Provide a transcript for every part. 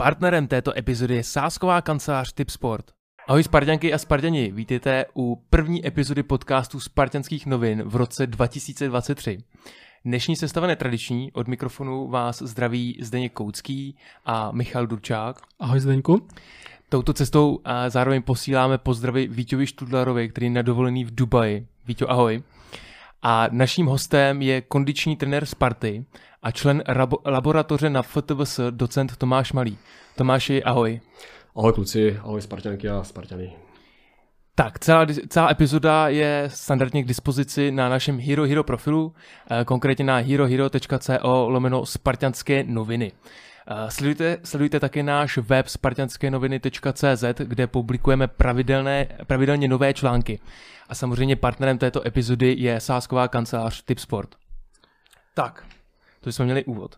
Partnerem této epizody je sásková kancelář Tipsport. Ahoj Spartanky a Spartani, vítejte u první epizody podcastu Spartanských novin v roce 2023. Dnešní sestava netradiční, od mikrofonu vás zdraví Zdeněk Koucký a Michal Durčák. Ahoj Zdeňku. Touto cestou zároveň posíláme pozdravy Víťovi Študlarovi, který je na dovolený v Dubaji. Víťo, ahoj. A naším hostem je kondiční trenér Sparty a člen laboratoře na FTVS docent Tomáš Malý. Tomáši, ahoj. Ahoj kluci, ahoj Spartanky a Spartany. Tak, celá, celá epizoda je standardně k dispozici na našem Hero Hero profilu, eh, konkrétně na herohero.co lomeno spartanské noviny. Eh, sledujte, sledujte také náš web spartanskénoviny.cz, kde publikujeme pravidelné, pravidelně nové články. A samozřejmě partnerem této epizody je sásková kancelář Tipsport. Tak, to jsme měli úvod.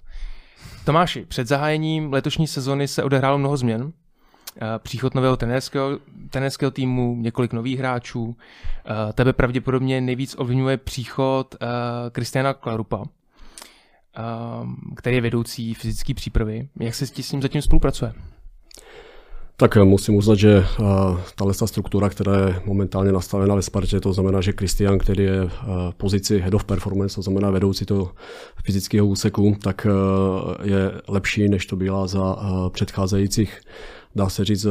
Tomáši, před zahájením letošní sezony se odehrálo mnoho změn. Eh, příchod nového trenerského, trenerského týmu, několik nových hráčů. Eh, tebe pravděpodobně nejvíc ovlivňuje příchod Kristiana Klarupa, který je vedoucí fyzické přípravy. Jak se s tím zatím spolupracuje? Tak eh, musím uznat, že eh, tahle struktura, která je momentálně nastavena ve Spartě, to znamená, že Kristian, který je v eh, pozici head of performance, to znamená vedoucí toho fyzického úseku, tak je lepší, než to byla za předcházejících dá se říct, eh,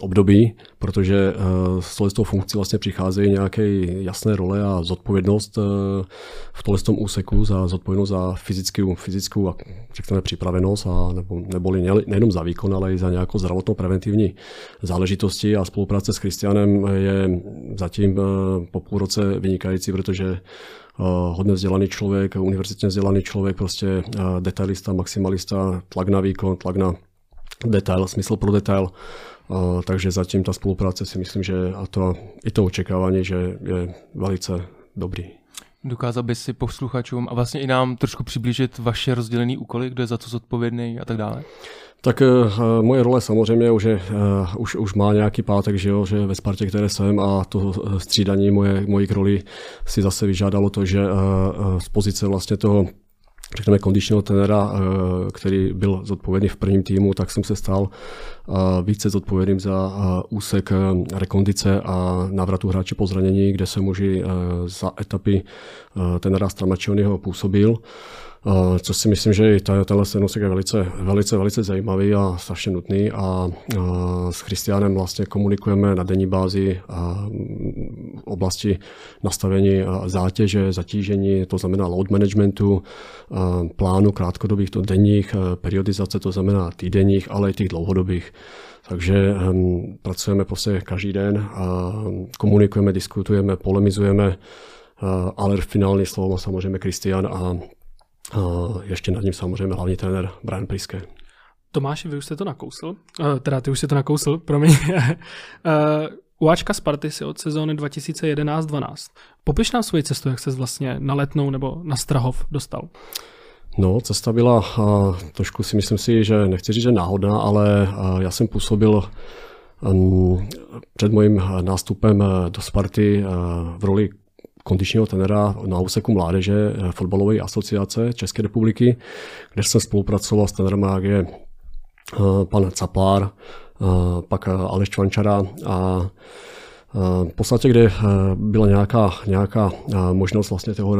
období, protože eh, s touhle funkcí vlastně přicházejí nějaké jasné role a zodpovědnost eh, v tohle úseku za zodpovědnost za fyzickou, fyzickou řekněme, připravenost a nebo, neboli nejenom za výkon, ale i za nějakou zdravotnou preventivní záležitosti. A spolupráce s Kristianem je zatím po půl roce vynikající, protože hodně vzdělaný člověk, univerzitně vzdělaný člověk, prostě detailista, maximalista, tlak na výkon, tlak na detail, smysl pro detail. Uh, takže zatím ta spolupráce si myslím, že a to, i to očekávání, že je velice dobrý. Dokázal by si posluchačům a vlastně i nám trošku přiblížit vaše rozdělené úkoly, kdo je za co zodpovědný a tak dále? Tak uh, moje role samozřejmě už, je, uh, už, už má nějaký pátek, že, jo, že ve Spartě, které jsem a to střídaní moje, mojich rolí si zase vyžádalo to, že uh, z pozice vlastně toho řekněme, kondičního trenéra, eh, který byl zodpovědný v prvním týmu, tak jsem se stal eh, více zodpovědným za eh, úsek rekondice a návratu hráče po zranění, kde se muži za etapy trenéra Stramačionyho působil. Eh, co si myslím, že i tenhle scénosek je velice, velice, velice zajímavý a strašně nutný a s Christianem vlastně komunikujeme na denní bázi v oblasti nastavení zátěže, zatížení, to znamená load managementu, plánu krátkodobých, to denních, eh, periodizace, to znamená týdenních, ale i těch dlouhodobých. Takže um, pracujeme prostě každý den, a komunikujeme, diskutujeme, polemizujeme, uh, ale finální slovo má samozřejmě Kristian a ještě nad ním samozřejmě hlavní trenér Brian Priske. Tomáši, vy už jste to nakousl, uh, teda ty už jste to nakousl, promiň. uh, Uáčka Sparty si od sezóny 2011-12. Popiš nám svoji cestu, jak se vlastně na Letnou nebo na Strahov dostal. No, cesta byla uh, trošku si myslím si, že nechci říct, že náhodná, ale uh, já jsem působil um, před mojím nástupem do Sparty uh, v roli kondičního tenera na úseku mládeže eh, fotbalové asociace České republiky, kde jsem spolupracoval s tenerem, jak je eh, pan Caplár, eh, pak Aleš Čvančara a v podstatě, kde byla nějaká, nějaká možnost vlastně toho,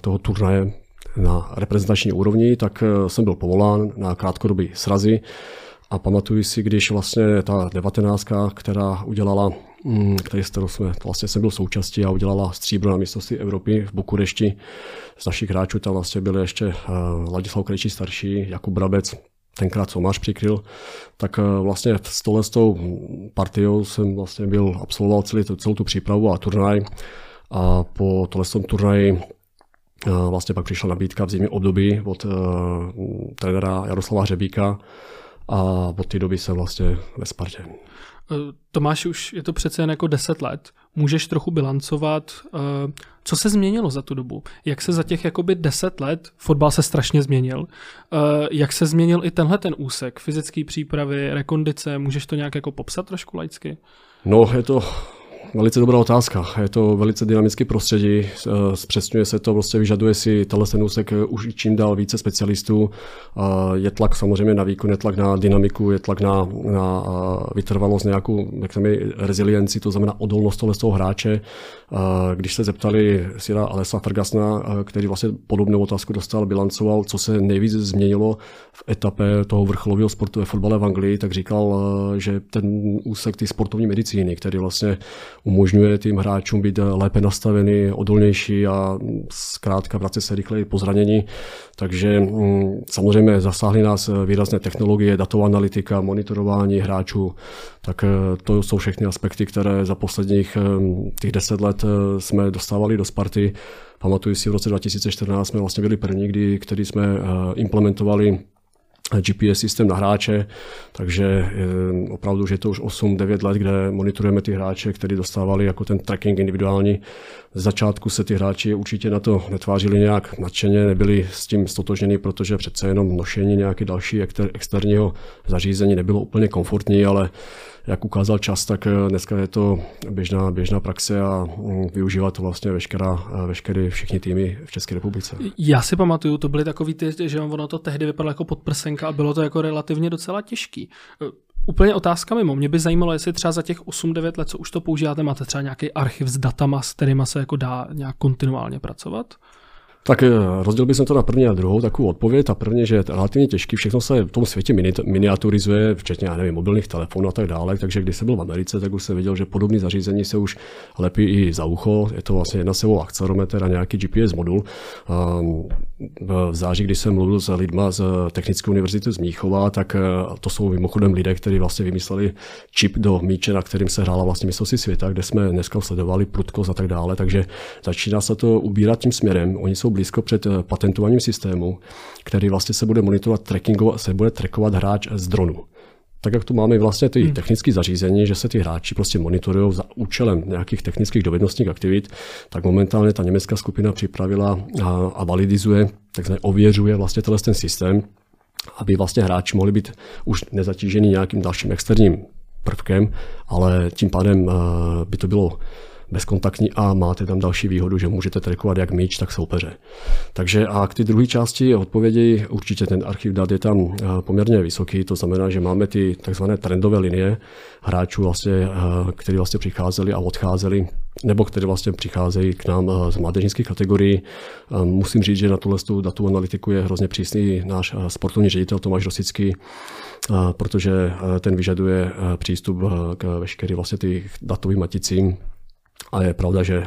toho turnaje na reprezentační úrovni, tak jsem byl povolán na krátkodobý srazy. A pamatuju si, když vlastně ta devatenáctka, která udělala který z kterou jsme, vlastně jsem byl součástí a udělala stříbro na mistrovství Evropy v Bukurešti. Z našich hráčů tam vlastně byli ještě eh, Ladislav Krejčí starší, Jakub Brabec, tenkrát Somář přikryl, tak eh, vlastně s tou partiou jsem vlastně byl, absolvoval celý, celou tu přípravu a turnaj a po tohle turnaji eh, vlastně pak přišla nabídka v zimním období od uh, trenéra Jaroslava Hřebíka a od té doby jsem vlastně ve Spartě. Eh, Tomáš, už je to přece jen jako 10 let. Můžeš trochu bilancovat, eh, co se změnilo za tu dobu? Jak se za těch jakoby 10 let, fotbal se strašně změnil, eh, jak se změnil i tenhle ten úsek, fyzické přípravy, rekondice, můžeš to nějak jako popsat trošku laicky? No, je to Velice dobrá otázka. Je to velice dynamický prostředí, eh, zpřesňuje se to, vlastně vyžaduje si tenhle ten úsek eh, už čím dál více specialistů. Je tlak samozřejmě na výkon, je tlak na dynamiku, je tlak na, na vytrvalost, nějakou jak mi, rezilienci, to znamená odolnost tohle toho hráče. Když se zeptali Sira Alesa Fergasna, který vlastně podobnou otázku dostal, bilancoval, co se nejvíc změnilo v etape toho vrcholového sportu ve fotbale v Anglii, tak říkal, že ten úsek ty sportovní medicíny, který vlastně umožňuje tým hráčům být lépe nastavený, odolnější a zkrátka vracet se rychleji po zranění. Takže mm, samozřejmě zasáhly nás výrazné technologie, datová analytika, monitorování hráčů, tak eh, to jsou všechny aspekty, které za posledních eh, těch deset let eh, jsme dostávali do Sparty. Pamatuju si, v roce 2014 jsme vlastně byli první, kdy, který jsme implementovali GPS systém na hráče, takže eh, opravdu, že je to už 8-9 let, kde monitorujeme ty hráče, kteří dostávali jako ten tracking individuální. Z začátku se ty hráči určitě na to netvářili nějak nadšeně, nebyli s tím stotožněni, protože přece jenom nošení nějaké další externího zařízení nebylo úplně komfortní, ale jak ukázal čas, tak eh, dneska je to běžná, běžná praxe a mm, využívat to vlastně veškerá, eh, veškeré všichni týmy v České republice. Já si pamatuju, to byly takový ty, že ono to tehdy vypadalo jako podprsenka a bylo to jako relativně docela těžký. Eh, úplně otázka mimo. Mě by zajímalo, jestli třeba za těch 8-9 let, co už to používáte, máte třeba nějaký archiv s datama, s kterými se jako dá nějak kontinuálně pracovat? Tak eh, rozdělil bych to na první a druhou takovou odpověď. A první, že je relativně těžký, všechno se v tom světě miniaturizuje, včetně, já nevím, mobilních telefonů a tak dále. Takže když jsem byl v Americe, tak už se viděl, že podobné zařízení se už lepí i za ucho. Je to vlastně jedna sebou akcelerometr a nějaký GPS modul. V září, když jsem mluvil s lidma z Technické univerzity z Míchova, tak eh, to jsou mimochodem lidé, kteří vlastně vymysleli čip do míče, na kterým se hrála vlastně mistrovství světa, kde jsme dneska sledovali prudkost a tak dále. Takže začíná se to ubírat tím směrem. Oni jsou blízko před eh, patentovaním systému, který vlastně se bude monitorovat trackingovat, se bude trackovat hráč z dronu. Tak jak tu máme vlastně ty hmm. technické zařízení, že se ty hráči prostě monitorují za účelem nějakých technických dovednostních aktivit, tak momentálně ta německá skupina připravila a, a validizuje, takzvaně ověřuje vlastně tenhle ten systém, aby vlastně hráči mohli být už nezatíženi nějakým dalším externím prvkem, ale tím pádem eh, by to bylo bezkontaktní a máte tam další výhodu, že můžete trackovat jak míč, tak soupeře. Takže a k ty druhé části odpovědi určitě ten archiv dat je tam eh, poměrně vysoký, to znamená, že máme ty takzvané trendové linie hráčů, vlastně, eh, kteří vlastně přicházeli a odcházeli nebo kteří vlastně přicházejí k nám eh, z mládežnických kategorií. Musím říct, že na tuhle datu analytiku je hrozně přísný náš sportovní ředitel Tomáš Rosický, protože ten vyžaduje přístup k veškerým vlastně ty datovým maticím, a je pravda, že uh,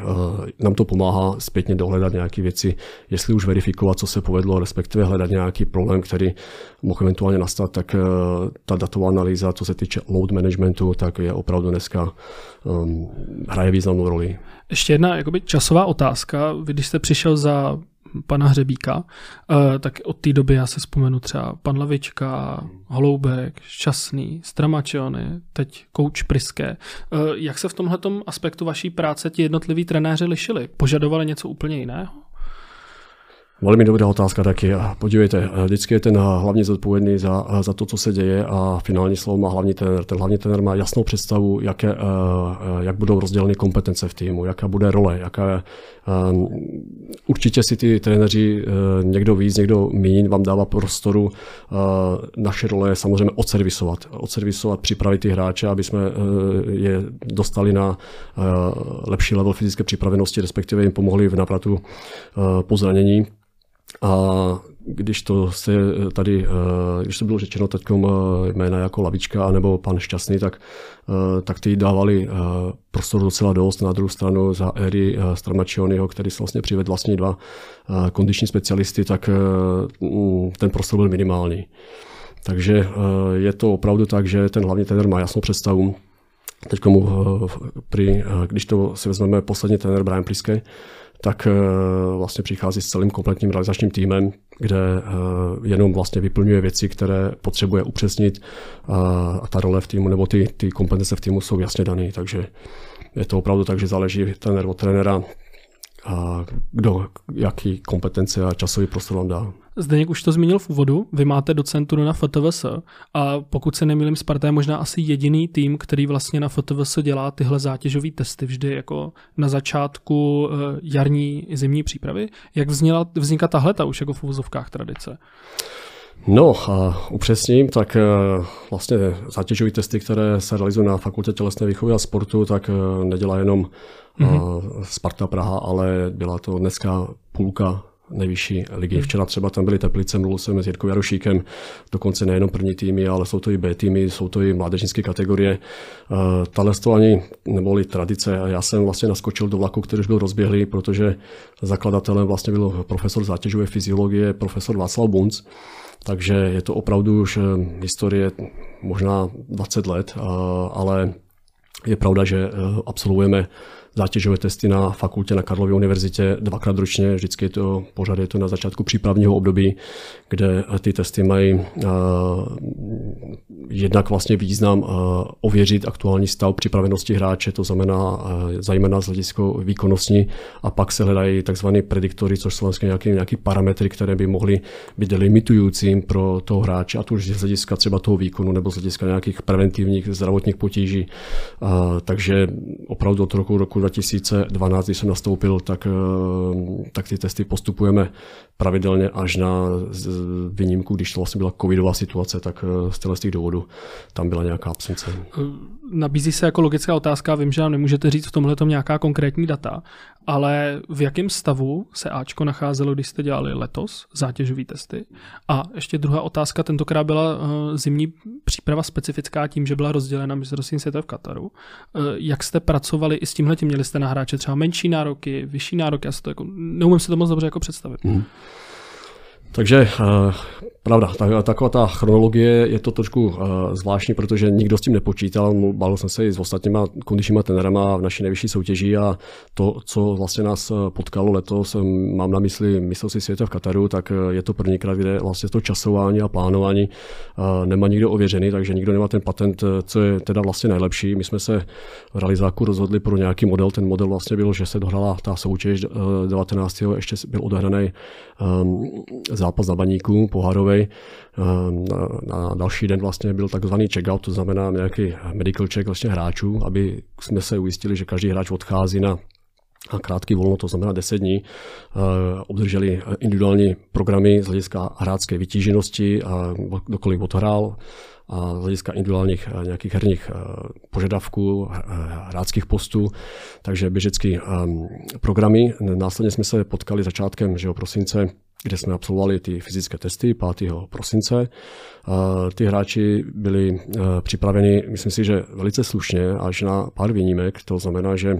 nám to pomáhá zpětně dohledat nějaké věci, jestli už verifikovat, co se povedlo, respektive hledat nějaký problém, který mohl eventuálně nastat, tak uh, ta datová analýza, co se týče load managementu, tak je opravdu dneska um, hraje významnou roli. Ještě jedna jakoby časová otázka. Vy, když jste přišel za pana Hřebíka, eh, tak od té doby já se vzpomenu třeba pan Lavička, Holoubek, Šťastný, Stramačony, teď kouč Priské. Eh, jak se v tomhle aspektu vaší práce ti jednotliví trenéři lišili? Požadovali něco úplně jiného? Velmi dobrá otázka taky. Podívejte, vždycky je ten hlavně zodpovědný za, za to, co se děje a finální slovo má hlavní trenér. Ten hlavní trenér má jasnou představu, jaké, eh, jak budou rozděleny kompetence v týmu, jaká bude role, jaká um, určitě si ty trenéři někdo víc, někdo méně vám dává prostoru. Naše role je samozřejmě odservisovat. Odservisovat, připravit ty hráče, aby jsme je dostali na lepší level fyzické připravenosti, respektive jim pomohli v návratu po zranění. A když to se tady, eh, když to bylo řečeno teď eh, jména jako Lavička nebo pan Šťastný, tak, eh, tak ty dávali prostor docela dost. Na druhou stranu za éry Stramačionyho, který se vlastně přivedl vlastně dva kondiční specialisty, tak mm, ten prostor byl minimální. Takže je to opravdu tak, že ten hlavní trenér má jasnou představu. Teď komu, když to si vezmeme poslední trenér Brian Priske, tak eh, vlastně přichází s celým kompletním realizačním týmem, kde eh, jenom vlastně vyplňuje věci, které potřebuje upřesnit a ta role v týmu nebo ty, ty kompetence v týmu jsou jasně dané, takže je to opravdu tak, že záleží trenér od trenéra, kdo jaký kompetence a časový prostor vám dá. Zdeněk už to zmínil v úvodu, vy máte docenturu na FTVS a pokud se nemýlím, Sparta je možná asi jediný tým, který vlastně na FTVS dělá tyhle zátěžové testy vždy jako na začátku eh, jarní i zimní přípravy. Jak vznikla, vzniká tahle ta už jako v úvozovkách tradice? No a upřesním, tak eh, vlastně zátěžové testy, které se realizují na Fakultě tělesné výchovy a sportu, tak eh, nedělá jenom mm-hmm. Sparta Praha, ale byla to dneska půlka nejvyšší ligy. Hmm. Včera třeba tam byly Teplice, mluvil jsem s Jirkou Jarošíkem, dokonce nejenom první týmy, ale jsou to i B týmy, jsou to i mládežnické kategorie. Tahle to ani neboli tradice. Já jsem vlastně naskočil do vlaku, který už byl rozběhlý, protože zakladatelem vlastně byl profesor zátěžové fyziologie, profesor Václav Bunc. Takže je to opravdu už eh, historie možná 20 let, ale je pravda, že eh, absolvujeme zátěžové testy na fakultě na Karlově univerzitě dvakrát ročně, vždycky je to pořád je to na začátku přípravního období, kde ty testy mají uh, jednak vlastně význam uh, ověřit aktuální stav připravenosti hráče, to znamená uh, zejména z hlediska výkonnostní a pak se hledají tzv. prediktory, což jsou vlastně nějaké, nějaké parametry, které by mohly být limitujícím pro toho hráče, a to už z hlediska třeba toho výkonu nebo z hlediska nějakých preventivních zdravotních potíží. Uh, takže opravdu od roku, roku 2012, když jsem nastoupil, tak, eh, tak ty testy postupujeme pravidelně až na výjimku, když to vlastně byla covidová situace, tak eh, z těch důvodů tam byla nějaká absence. Nabízí se jako logická otázka, vím, že nám nemůžete říct v tomhle nějaká konkrétní data, ale v jakém stavu se Ačko nacházelo, když jste dělali letos zátěžové testy? A ještě druhá otázka, tentokrát byla uh, zimní příprava specifická tím, že byla rozdělena mistrovství světa v Kataru. Uh, jak jste pracovali i s tímhle, měli jste na hráče třeba menší nároky, vyšší nároky, já se to jako, neumím si to moc dobře jako představit. Mm. Takže uh, pravda, tak, taková ta chronologie je to trošku uh, zvláštní, protože nikdo s tím nepočítal. Bavil jsem se i s ostatníma kondičníma tenerama v naší nejvyšší soutěži a to, co vlastně nás eh, potkalo letos, mám na mysli mistrovství světa v Kataru, tak je to prvníkrát, kde vlastně to časování a plánování nemá nikdo ověřený, takže nikdo nemá ten patent, co je teda vlastně nejlepší. My jsme se v realizáku rozhodli pro nějaký model. Ten model vlastně byl, že se dohrala ta soutěž 19. ještě byl odehraný um, zápas na baníku pohárovej. Ehm, na, na další den vlastně byl takzvaný check-out, to znamená nějaký medical check vlastně hráčů, aby jsme se ujistili, že každý hráč odchází na a krátký volno, to znamená 10 dní, ehm, obdrželi individuální programy z hlediska hrácké vytíženosti a kdokoliv odhrál a z hlediska individuálních eh, nějakých herních eh, požadavků, eh, hráckých postů, takže běžecký ehm, programy. Následně jsme se potkali začátkem že prosince kde jsme absolvovali ty fyzické testy 5. prosince. Ty hráči byli připraveni, myslím si, že velice slušně, až na pár výjimek. To znamená, že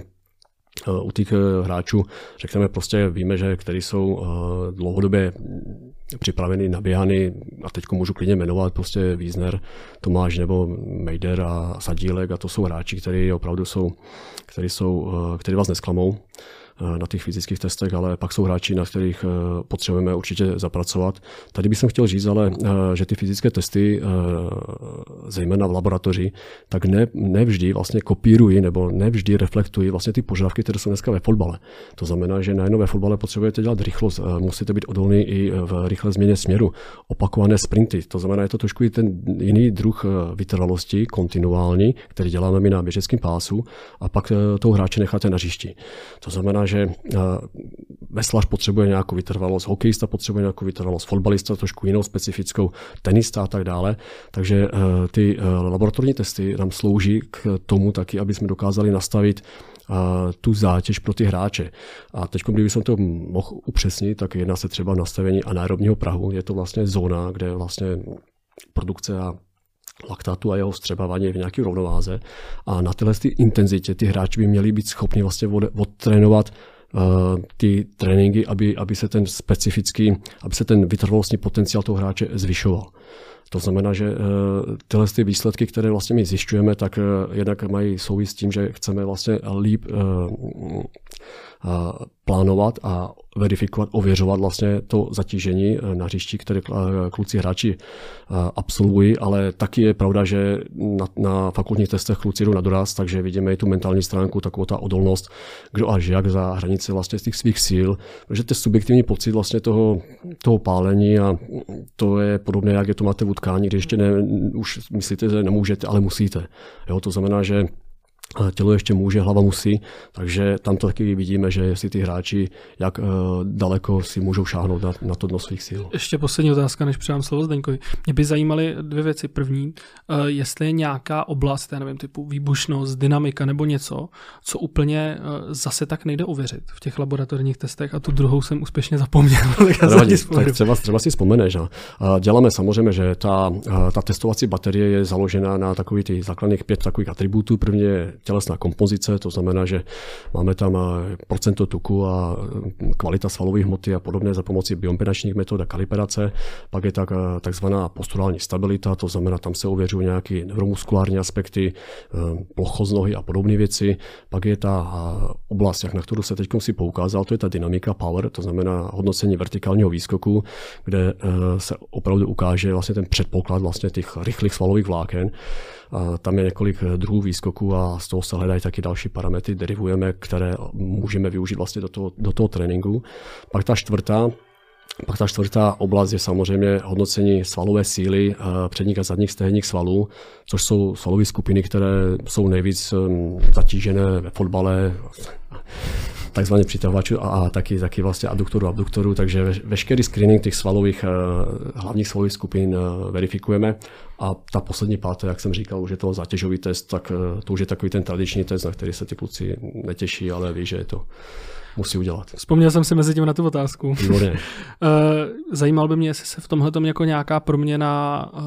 u těch hráčů, řekněme, prostě víme, že který jsou dlouhodobě připraveny, naběhany, a teď můžu klidně jmenovat, prostě Wiesner, Tomáš nebo Mejder a Sadílek a to jsou hráči, kteří opravdu jsou, kteří, jsou, kteří vás nesklamou. Eh, na těch fyzických testech, ale pak jsou hráči, na kterých eh, potřebujeme určitě zapracovat. Tady bych chtěl říct, ale eh, že ty fyzické testy, zejména v laboratoři, tak ne, nevždy vlastně kopírují nebo nevždy reflektují vlastně ty požadavky, které jsou dneska ve fotbale. To znamená, že najednou ve fotbale potřebujete dělat rychlost, musíte být odolný i v rychlé změně směru, opakované sprinty. To znamená, je to trošku i ten jiný druh vytrvalosti, kontinuální, který děláme my na běžeckém pásu, a pak toho hráče necháte na hřišti. To znamená, že eh, veslař potřebuje nějakou vytrvalost, hokejista potřebuje nějakou vytrvalost, fotbalista trošku jinou specifickou, tenista a tak dále. Takže eh, ty eh, laboratorní testy nám slouží k tomu taky, aby jsme dokázali nastavit tu zátěž pro ty hráče. A teď, kdybychom to mohl upřesnit, tak jedná se třeba nastavení anaerobního prahu. Je to vlastně zóna, kde vlastně produkce a laktátu a jeho vstřebávání v nějaké rovnováze. A na téhle intenzitě ty hráči by měli být schopni vlastně odtrénovat uh, ty tréninky, aby, aby se ten specifický, aby se ten vytrvalostní potenciál toho hráče zvyšoval. To znamená, že tyhle ty výsledky, které vlastně my zjišťujeme, tak jednak mají souvis s tím, že chceme vlastně líp plánovat a verifikovat, ověřovat vlastně to zatížení eh, na hřišti, které eh, kluci hráči eh, absolvují, ale taky je pravda, že na, na fakultních testech kluci jdou na doraz, takže vidíme i tu mentální stránku, takovou ta odolnost, kdo až jak za hranice vlastně z těch svých síl, protože to je subjektivní pocit vlastně toho, toho pálení a to je podobné, jak je to máte v utkání, když ještě ne, už myslíte, že nemůžete, ale musíte. Jo, to znamená, že tělo ještě může, hlava musí, takže tam to taky vidíme, že jestli ty hráči, jak uh, daleko si můžou šáhnout na, na to dno svých sil. Ještě poslední otázka, než předám slovo Zdeňkovi. Mě by zajímaly dvě věci. První, uh, jestli je nějaká oblast, já nevím, typu výbušnost, dynamika nebo něco, co úplně uh, zase tak nejde ověřit v těch laboratorních testech a tu druhou jsem úspěšně zapomněl. tak třeba, třeba si vzpomeneš. Uh, děláme samozřejmě, že ta, ta testovací baterie je založena na takových ty základních pět takových atributů. První je tělesná kompozice, to znamená, že máme tam eh, procento tuku a eh, kvalita svalových hmoty a podobně za pomocí biompedačních metod a kalibrace. Pak je tak, eh, takzvaná posturální stabilita, to znamená, tam se ověřují nějaké neuromuskulární aspekty, plochost nohy a podobné věci. Pak je ta oblast, jak na kterou se teď si poukázal, to je ta dynamika power, to znamená hodnocení vertikálního výskoku, kde se opravdu ukáže vlastně ten předpoklad vlastně těch rychlých svalových vláken. Tam je několik druhů výskoků a z toho se hledají taky další parametry, derivujeme, které můžeme využít vlastně do toho, do toho tréninku. Pak ta čtvrtá, pak ta čtvrtá oblast je samozřejmě hodnocení svalové síly eh, předních a zadních stehních svalů, což jsou svalové skupiny, které jsou nejvíc hm, zatížené ve fotbale, takzvaně přitahovačů a, a taky, taky vlastně aduktorů, abduktorů, takže ve, veškerý screening těch svalových, eh, hlavních svalových skupin eh, verifikujeme a ta poslední páté, jak jsem říkal, už je to zátěžový test, tak to už je takový ten tradiční test, na který se ty kluci netěší, ale ví, že je to musí udělat. Vzpomněl jsem si mezi tím na tu otázku. Výborně. Eh, zajímal by mě, jestli se v tomhle jako nějaká proměna uh,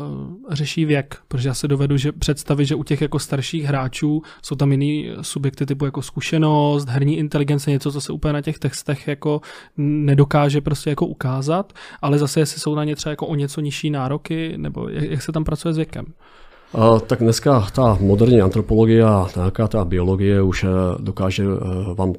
řeší věk, protože já se dovedu že představit, že u těch jako starších hráčů jsou tam jiný subjekty typu jako zkušenost, herní inteligence, něco, co se úplně na těch textech jako nedokáže prostě jako ukázat, ale zase jestli jsou na ně třeba jako o něco nižší nároky, nebo jak, jak se tam pracuje s věkem. Tak dneska ta moderní antropologie a nějaká ta biologie už eh, dokáže eh, vám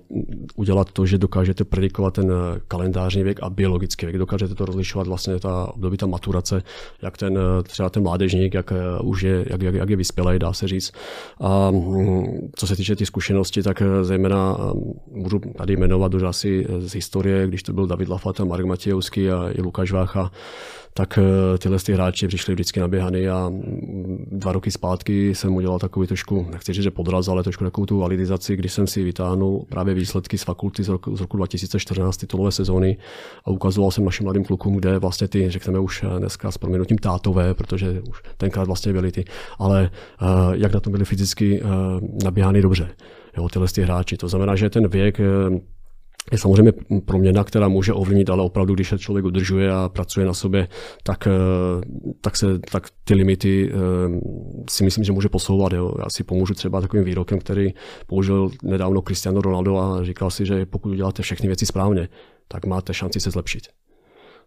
udělat to, že dokážete predikovat ten eh, kalendářní věk a biologický věk. Dokážete to rozlišovat vlastně ta období, ta maturace, jak ten třeba ten mládežník, jak už je, jak, jak, jak je vyspělý, dá se říct. A mm, co se týče ty zkušenosti, tak zejména můžu tady jmenovat už asi z historie, když to byl David Lafata, Marek Matějovský a i Lukáš Vácha, tak eh, tyhle ty hráči přišli vždycky naběhaný a mm, dva roky zpátky jsem udělal takový trošku, nechci říct, že podraz, ale trošku takovou tu validizaci, když jsem si vytáhnul právě výsledky z fakulty z roku, z roku 2014 titulové sezóny a ukazoval jsem našim mladým klukům, kde vlastně ty, řekneme už eh, dneska s proměnutím tátové, protože už tenkrát vlastně byli ty, ale uh, jak na tom byli fyzicky naběhaný dobře. Jo, tyhle ty hráči. To znamená, že ten věk je samozřejmě proměna, která může ovlivnit, ale opravdu, když se člověk udržuje a pracuje na sobě, tak, eh, tak, se, tak ty limity eh, si myslím, že může posouvat. Jo. Já si pomůžu třeba takovým výrokem, který použil nedávno Cristiano Ronaldo a říkal si, že pokud uděláte všechny věci správně, tak máte šanci se zlepšit.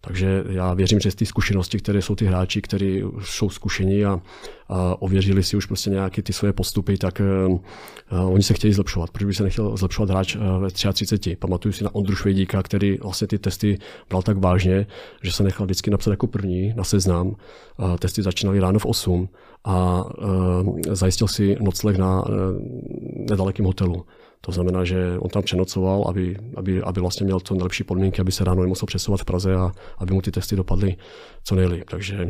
Takže já věřím, že z ty zkušenosti, které jsou ty hráči, kteří jsou zkušení a, a ověřili si už prostě nějaké ty svoje postupy, tak uh, oni se chtějí zlepšovat. Proč by se nechtěl zlepšovat hráč uh, ve 33? Pamatuju si na Ondru Švědíka, který vlastně ty testy bral tak vážně, že se nechal vždycky napsat jako první na seznam. Uh, testy začínaly ráno v 8 a uh, zajistil si nocleh na uh, nedalekém hotelu. To znamená, že on tam přenocoval, aby, aby, aby vlastně měl co nejlepší podmínky, aby se ráno nemusel přesouvat v Praze a aby mu ty testy dopadly co nejlíp. Takže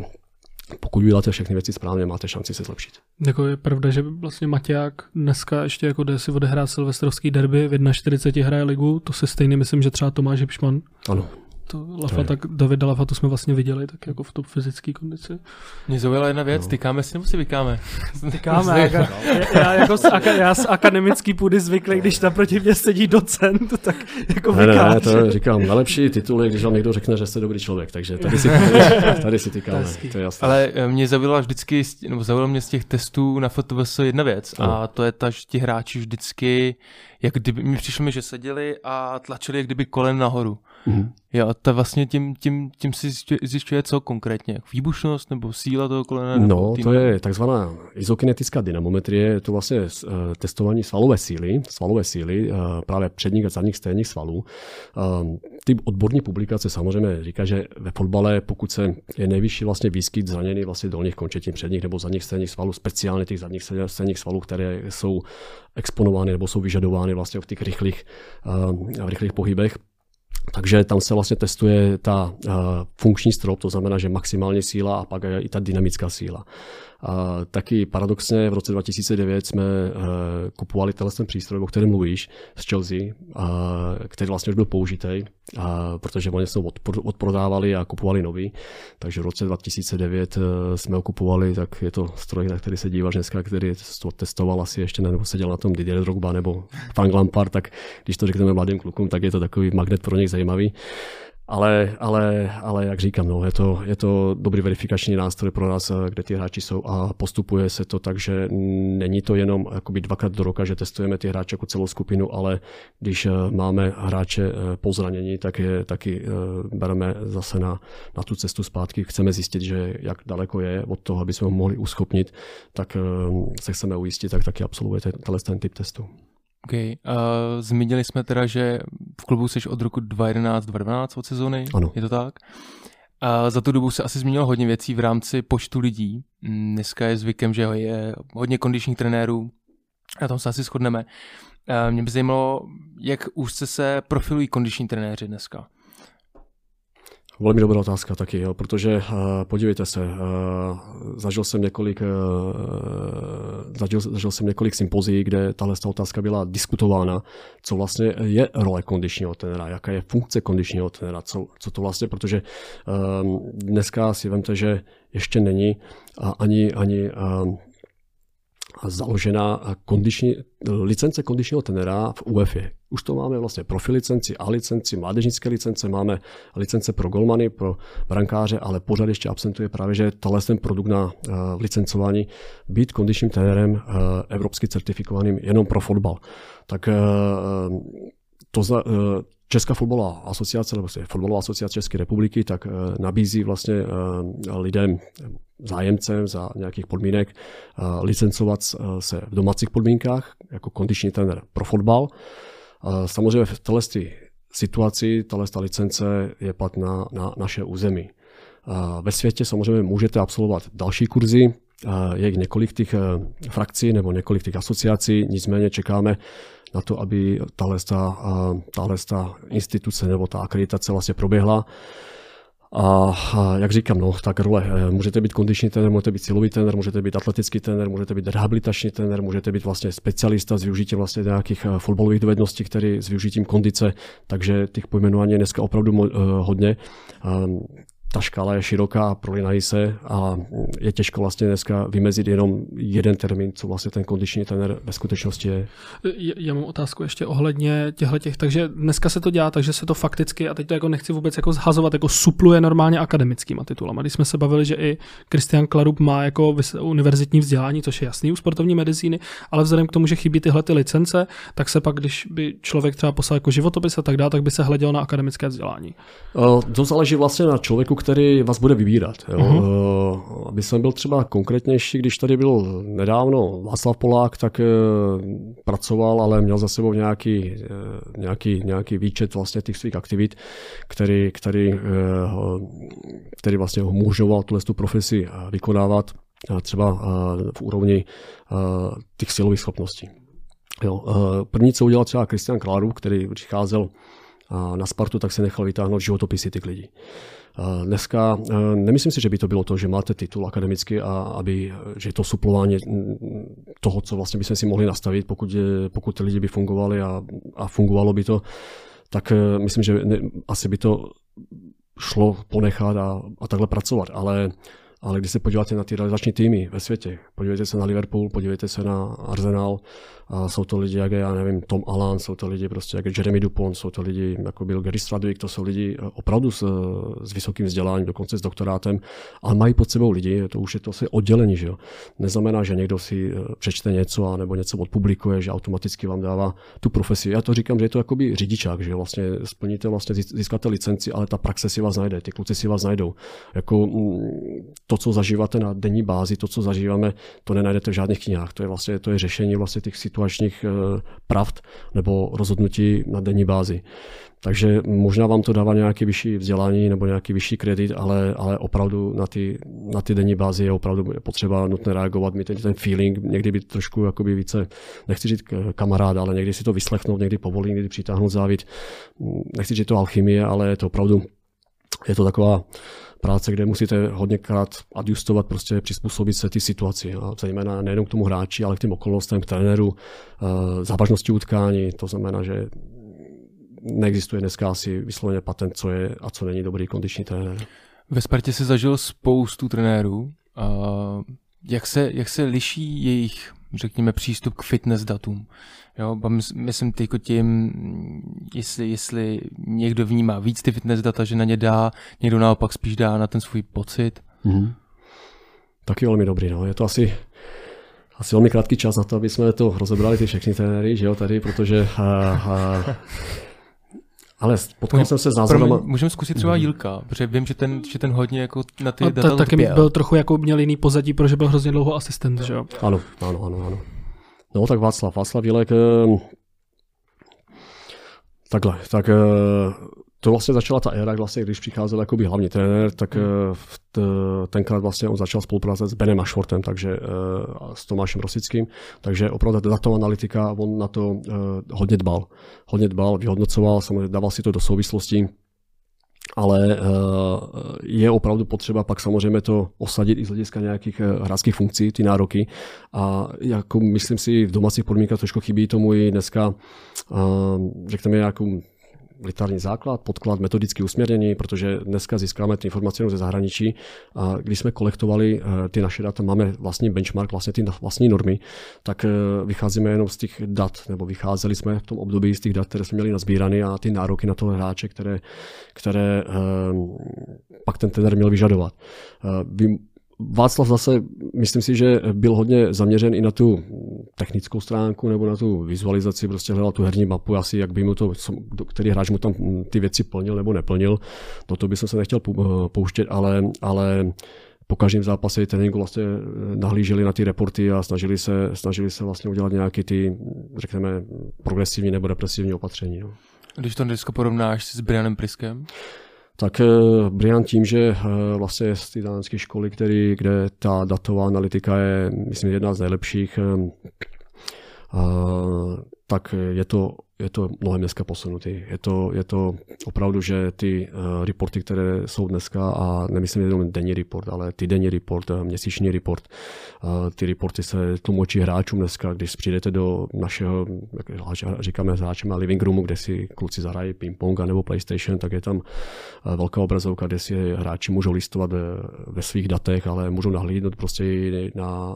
pokud uděláte všechny věci správně, máte šanci se zlepšit. Jako je pravda, že vlastně Maťák dneska ještě jako jde si odehrát silvestrovský derby, v 41 hraje ligu, to se stejně myslím, že třeba Tomáš Hipšman. Ano, to Lafa, tak Davida Lafa, to jsme vlastně viděli, tak jako v top fyzické kondici. Mě zaujala jedna věc, no. tykáme si nebo si vykáme? Tykáme, já, já, jako z, já z akademický půdy zvyklý, když naproti mě sedí docent, tak jako ne, ne, ne, to říkám, nejlepší titul je, když vám někdo řekne, že jste dobrý člověk, takže tady si, tady si tykáme, to je jasné. Ale eh, mě zaujala vždycky, nebo zaujala mě z těch testů na FOTVS jedna věc no. a to je ta, že ti hráči vždycky, jak kdyby, mi přišlo mi, že seděli a tlačili jak kdyby kolem nahoru. Mm-hmm Jo, a to vlastně tím, tím, tím si zjišťuje co konkrétně? Výbušnost nebo síla toho kolena? No, to je takzvaná izokinetická dynamometrie, je to vlastně uh, testování svalové síly, svalové síly uh, právě předních a zadních stejných svalů. Uh, ty odborní publikace samozřejmě říká, že ve fotbale, pokud se je nejvyšší vlastně výskyt zraněný vlastně dolních končetin předních nebo zadních stejných svalů, speciálně těch zadních stejných svalů, které jsou exponovány nebo jsou vyžadovány vlastně v těch rychlých, v rychlých pohybech, takže tam se vlastně testuje ta uh, funkční strop, to znamená, že maximální síla a pak i ta dynamická síla. A taky paradoxně v roce 2009 jsme uh, kupovali ten přístroj, o kterém mluvíš, z Chelsea, uh, který vlastně už byl použitý, uh, protože oni se odprodávali a kupovali nový. Takže v roce 2009 uh, jsme ho kupovali, tak je to stroj, na který se díváš dneska, který to testoval asi ještě, nebo seděl na tom Didier Drogba nebo Frank Lampard, tak když to řekneme mladým klukům, tak je to takový magnet pro nich zajímavý. Ale, ale, ale jak říkám, no, je, to, je to dobrý verifikační nástroj pro nás, kde ty hráči jsou a postupuje se to tak, že není to jenom dvakrát do roka, že testujeme ty hráče jako celou skupinu, ale když eh, máme hráče eh, po zranění, tak je taky eh, bereme zase na, na tu cestu zpátky. Chceme zjistit, že jak daleko je od toho, aby jsme ho mohli uschopnit, tak se chceme ujistit, tak taky absolvujete ten typ testu. Okay. Uh, zmínili jsme teda, že v klubu jsi od roku 2011-2012 od sezóny, ano. je to tak? Uh, za tu dobu se asi změnilo hodně věcí v rámci počtu lidí. Dneska je zvykem, že je hodně kondičních trenérů, na tom se asi shodneme. Uh, mě by zajímalo, jak úzce se profilují kondiční trenéři dneska. Velmi dobrá otázka taky, jo, protože uh, podívejte se, uh, zažil jsem několik, uh, zažil, zažil jsem několik sympozí, kde tahle otázka byla diskutována, co vlastně je role kondičního trenéra, jaká je funkce kondičního trenéra, co, co to vlastně, protože dneska si vemte, že ještě není ani, ani založena kondiční, licence kondičního tenera v UEFA. Už to máme vlastně profi licenci, A licenci, mládežnické licence, máme licence pro golmany, pro brankáře, ale pořád ještě absentuje právě, že tahle ten produkt na uh, licencování být kondičním trenérem uh, evropsky certifikovaným jenom pro fotbal. Tak uh, to za, Česká fotbalová asociace, nebo fotbalová asociace České republiky, tak nabízí vlastně lidem, zájemcem za nějakých podmínek uh, licencovat uh, se v domácích podmínkách jako kondiční trenér pro fotbal. Uh, samozřejmě v této situaci, tato licence je platná na naše území. Ve světě samozřejmě můžete absolvovat další kurzy, je několik těch frakcí nebo několik těch asociací, nicméně čekáme na to, aby tahle instituce nebo ta akreditace vlastně proběhla. A, jak říkám, no, tak role. Eh, můžete být kondiční trenér, můžete být silový trenér, můžete být atletický trenér, můžete být rehabilitační trenér, můžete být vlastně specialista s využitím vlastně nějakých eh, fotbalových dovedností, který s využitím kondice, takže těch pojmenování je dneska opravdu uh, hodně ta škála je široká, prolinají se a je těžko vlastně dneska vymezit jenom jeden termín, co vlastně ten kondiční trenér ve skutečnosti je. Já mám otázku ještě ohledně těchto těch, takže dneska se to dělá, takže se to fakticky, a teď to jako nechci vůbec jako zhazovat, jako supluje normálně akademickýma titulama. Když jsme se bavili, že i Christian Klarub má jako univerzitní vzdělání, což je jasný u sportovní medicíny, ale vzhledem k tomu, že chybí tyhle ty licence, tak se pak, když by člověk třeba poslal jako životopis a tak dále, tak by se hleděl na akademické vzdělání. To záleží vlastně na člověku, který vás bude vybírat. Jo? Uh-huh. Aby jsem byl třeba konkrétnější, když tady byl nedávno Václav Polák, tak uh, pracoval, ale měl za sebou nějaký, uh, nějaký, nějaký výčet vlastně těch svých aktivit, který, který, který vlastně ho můžoval tuhle tu profesi vykonávat třeba v úrovni těch silových schopností. Jo, první, co udělal třeba Kristian Kláru, který přicházel na Spartu, tak se nechal vytáhnout životopisy těch lidí. Dneska nemyslím si, že by to bylo to, že máte titul akademický a aby, že je to suplování toho, co vlastně bychom si mohli nastavit, pokud, pokud ty lidi by fungovali a, a fungovalo by to, tak e, myslím, že ne, asi by to šlo ponechat a, a takhle pracovat. Ale ale když se podíváte na ty realizační týmy ve světě, Podívejte se na Liverpool, podívejte se na Arsenal, a jsou to lidi, jak je, já nevím, Tom Alan, jsou to lidi prostě, jak je Jeremy Dupont, jsou to lidi, jako byl Gary Stradwick, to jsou lidi eh, opravdu s, s vysokým vzděláním, dokonce s doktorátem, ale mají pod sebou lidi, to už je to asi oddělení, že jo. Neznamená, že někdo si eh, přečte něco a nebo něco odpublikuje, že automaticky vám dává tu profesi. Já to říkám, že je to jakoby řidičák, že vlastně splníte, vlastně získáte licenci, ale ta praxe si vás najde, ty kluci si vás najdou. Jako mm, to, co zažíváte na denní bázi, to, co zažíváme, to nenajdete v žádných knihách. To je vlastně to je řešení vlastně těch situačních eh, pravd nebo rozhodnutí na denní bázi. Takže možná vám to dává nějaký vyšší vzdělání nebo nějaký vyšší kredit, ale, ale opravdu na ty, na ty denní bázi je opravdu potřeba nutné reagovat, mít ten, ten feeling, někdy být trošku jakoby více, nechci říct kamarád, ale někdy si to vyslechnout, někdy povolit, někdy přitáhnout závit. Nechci říct to alchymie, ale je to opravdu, je to taková práce, kde musíte hodněkrát adjustovat, prostě přizpůsobit se ty situaci. A zejména nejenom k tomu hráči, ale k těm okolnostem, k trenéru, eh, závažnosti utkání. To znamená, že neexistuje dneska asi vysloveně patent, co je a co není dobrý kondiční trenér. Ve Spartě si zažil spoustu trenérů. Jak se, jak se liší jejich, řekněme, přístup k fitness datům? Jo, myslím teď tím, jestli, jestli někdo vnímá víc ty fitness data, že na ně dá, někdo naopak spíš dá na ten svůj pocit. Mm-hmm. Taky velmi dobrý, no. Je to asi, asi velmi krátký čas na to, aby jsme to rozebrali ty všechny trenéry, že jo, tady, protože a, a, ale potkal jsem se s názorem. Můžeme zkusit třeba mhm. Jílka, protože vím, že ten, že ten hodně jako na ty data Taky byl trochu jako měl jiný pozadí, protože byl hrozně dlouho asistent, že jo? Ano, ano, ano, ano. No tak Václav, Václav Jílek, eh, takhle, tak eh, to vlastně začala ta éra, vlastně, když přicházel jakoby hlavní trenér, tak hmm. t, tenkrát vlastně on začal spolupracovat s Benem Ashwortem, takže s Tomášem Rosickým, takže opravdu datová analytika, on na to hodně dbal. Hodně dbal, vyhodnocoval, samozřejmě dával si to do souvislostí, ale je opravdu potřeba pak samozřejmě to osadit i z hlediska nějakých hráčských funkcí, ty nároky. A jako myslím si, v domácích podmínkách trošku chybí tomu i dneska, řekněme, nějakou literární základ, podklad, metodicky usměrnění, protože dneska získáme ty informace ze zahraničí a když jsme kolektovali eh, ty naše data, máme vlastní benchmark, vlastně ty vlastní normy, tak eh, vycházíme jenom z těch dat, nebo vycházeli jsme v tom období z těch dat, které jsme měli nazbírané a ty nároky na toho hráče, které, které eh, pak ten trenér měl vyžadovat. Vy Václav zase, myslím si, že byl hodně zaměřen i na tu technickou stránku nebo na tu vizualizaci, prostě hledal tu herní mapu, asi jak by mu to, který hráč mu tam ty věci plnil nebo neplnil. Do toho bych se nechtěl pouštět, ale, ale po každém zápase tréninku vlastně nahlíželi na ty reporty a snažili se, snažili se vlastně udělat nějaké ty, řekněme, progresivní nebo represivní opatření. No. Když to dneska porovnáš s Brianem Priskem? Tak eh, Brian tím, že eh, vlastně z té dánské školy, který, kde ta datová analytika je, myslím, jedna z nejlepších, eh, tak je to je to mnohem dneska posunutý. Je to, je to opravdu, že ty uh, reporty, které jsou dneska, a nemyslím jenom denní report, ale ty denní report, uh, měsíční report, uh, ty reporty se tlumočí hráčům dneska, když přijdete do našeho, jak říkáme s hráčem living roomu, kde si kluci zahrají ping-pong nebo PlayStation, tak je tam uh, velká obrazovka, kde si hráči můžou listovat ve, ve svých datech, ale můžou nahlídnout prostě na,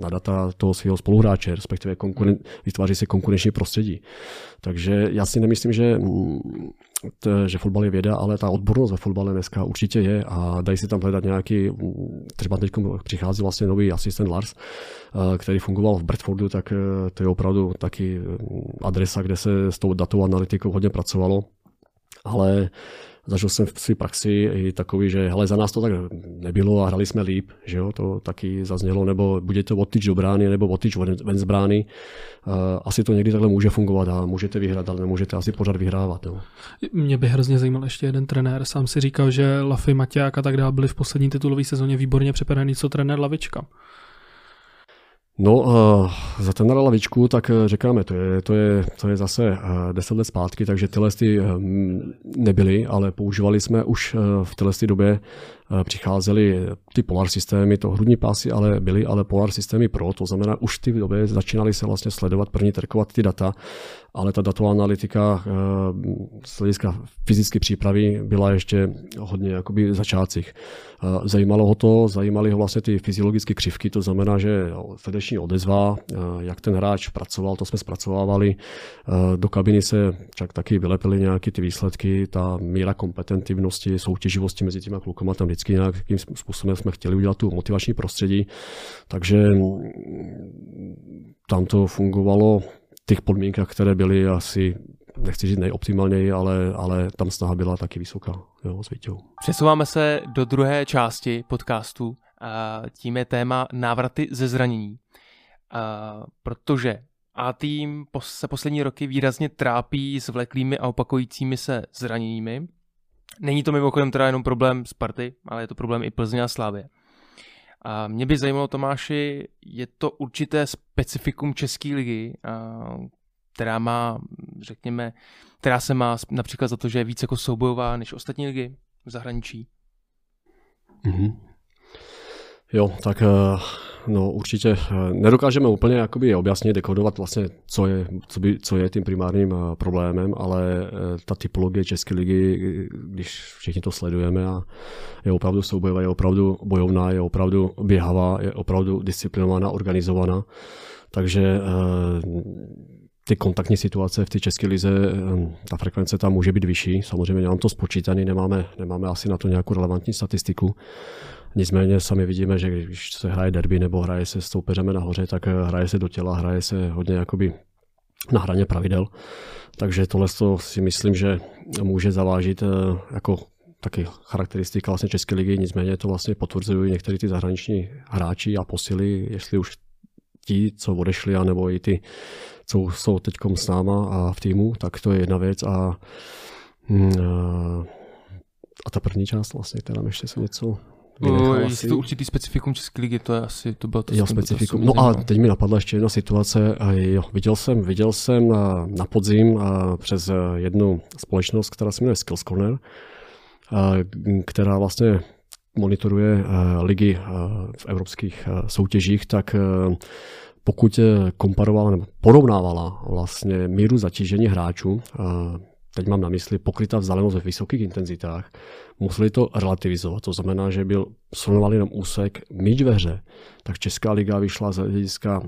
na data toho svého spoluhráče, respektive konkuren- vytváří se konkurenční prostředí. Takže já si nemyslím, že, mm, t, že fotbal je věda, ale ta odbornost ve fotbale dneska určitě je a dají si tam hledat nějaký, mm, třeba teď přichází vlastně nový asistent Lars, eh, který fungoval v Bradfordu, tak eh, to je opravdu taky mm, adresa, kde se s tou datovou analytikou hodně pracovalo. Ale zažil jsem v své praxi i takový, že hele, za nás to tak nebylo a hrali jsme líp, že jo, to taky zaznělo, nebo bude to odtyč do brány, nebo odtyč ven z brány. Uh, asi to někdy takhle může fungovat a můžete vyhrát, ale nemůžete asi pořád vyhrávat. No. Mě by hrozně zajímal ještě jeden trenér. Sám si říkal, že Lafy, Maťák a tak dále byli v poslední titulové sezóně výborně připraveni, co trenér Lavička. No, uh, za ten na lavičku, tak uh, říkáme, to je, to je, to je zase uh, deset let zpátky, takže tyhle ty nebyly, ale používali jsme už v téhle době přicházely ty polar systémy, to hrudní pásy ale byly ale polar systémy pro, to znamená už v té době začínaly se vlastně sledovat, první trkovat ty data ale ta datová analytika eh, z hlediska fyzické přípravy byla ještě hodně jakoby v začátcích. Eh, zajímalo ho to, zajímaly ho vlastně ty fyziologické křivky, to znamená, že srdeční odezva, eh, jak ten hráč pracoval, to jsme zpracovávali. Do kabiny se však taky vylepily nějaké ty výsledky, ta míra kompetentivnosti, soutěživosti mezi těma klukama tam vždycky nějakým způsobem jsme chtěli udělat tu motivační prostředí, takže mm, tam to fungovalo těch podmínkách, které byly asi nechci říct nejoptimálněji, ale, ale tam snaha byla taky vysoká jo, s Vítěou. Přesouváme se do druhé části podcastu. A tím je téma návraty ze zranění. A protože a tým se poslední roky výrazně trápí s vleklými a opakujícími se zraněními. Není to mimochodem teda jenom problém Sparty, ale je to problém i Plzně a Slávě. A mě by zajímalo, Tomáši, je to určité specifikum České ligy, která má, řekněme, která se má například za to, že je víc jako soubojová než ostatní ligy v zahraničí? Mm-hmm. Jo, tak eh, no určitě eh, nedokážeme úplně jakoby objasnit, dekodovat vlastně, co je, co, by, co je tím primárním eh, problémem, ale ta typologie České ligy, když všichni to sledujeme a je opravdu soubojová, je opravdu bojovná, je opravdu běhavá, je opravdu disciplinovaná, organizovaná, takže ty kontaktní situace v té české lize, ta frekvence tam může být vyšší. Samozřejmě nemám to spočítaný, nemáme, nemáme asi na to nějakou relevantní statistiku. Nicméně sami vidíme, že když se hraje derby nebo hraje se s soupeřem nahoře, tak eh, hraje se do těla, hraje se hodně jakoby na hraně pravidel. Takže tohle si myslím, že může zavážit eh, jako taky charakteristika vlastně České ligy, nicméně to vlastně potvrzují někteří ty zahraniční hráči a posily, jestli už ti, co odešli, anebo i ty, co jsou teď s náma a v týmu, tak to je jedna věc a, mm, a, a ta první část vlastně, která ještě se něco vynechal no, asi. to určitý specifikum České ligy, to je asi, to bylo to. Jo, specifikum. No a teď mi napadla ještě jedna situace. Jo, viděl jsem, viděl jsem na, na podzim přes jednu společnost, která se jmenuje Skills Corner, která vlastně monitoruje ligy v evropských soutěžích, tak pokud komparovala nebo porovnávala vlastně míru zatížení hráčů, teď mám na mysli pokrytá vzdálenost ve vysokých intenzitách, museli to relativizovat. To znamená, že byl srovnovaný jenom úsek míč ve hře, tak Česká liga vyšla z hlediska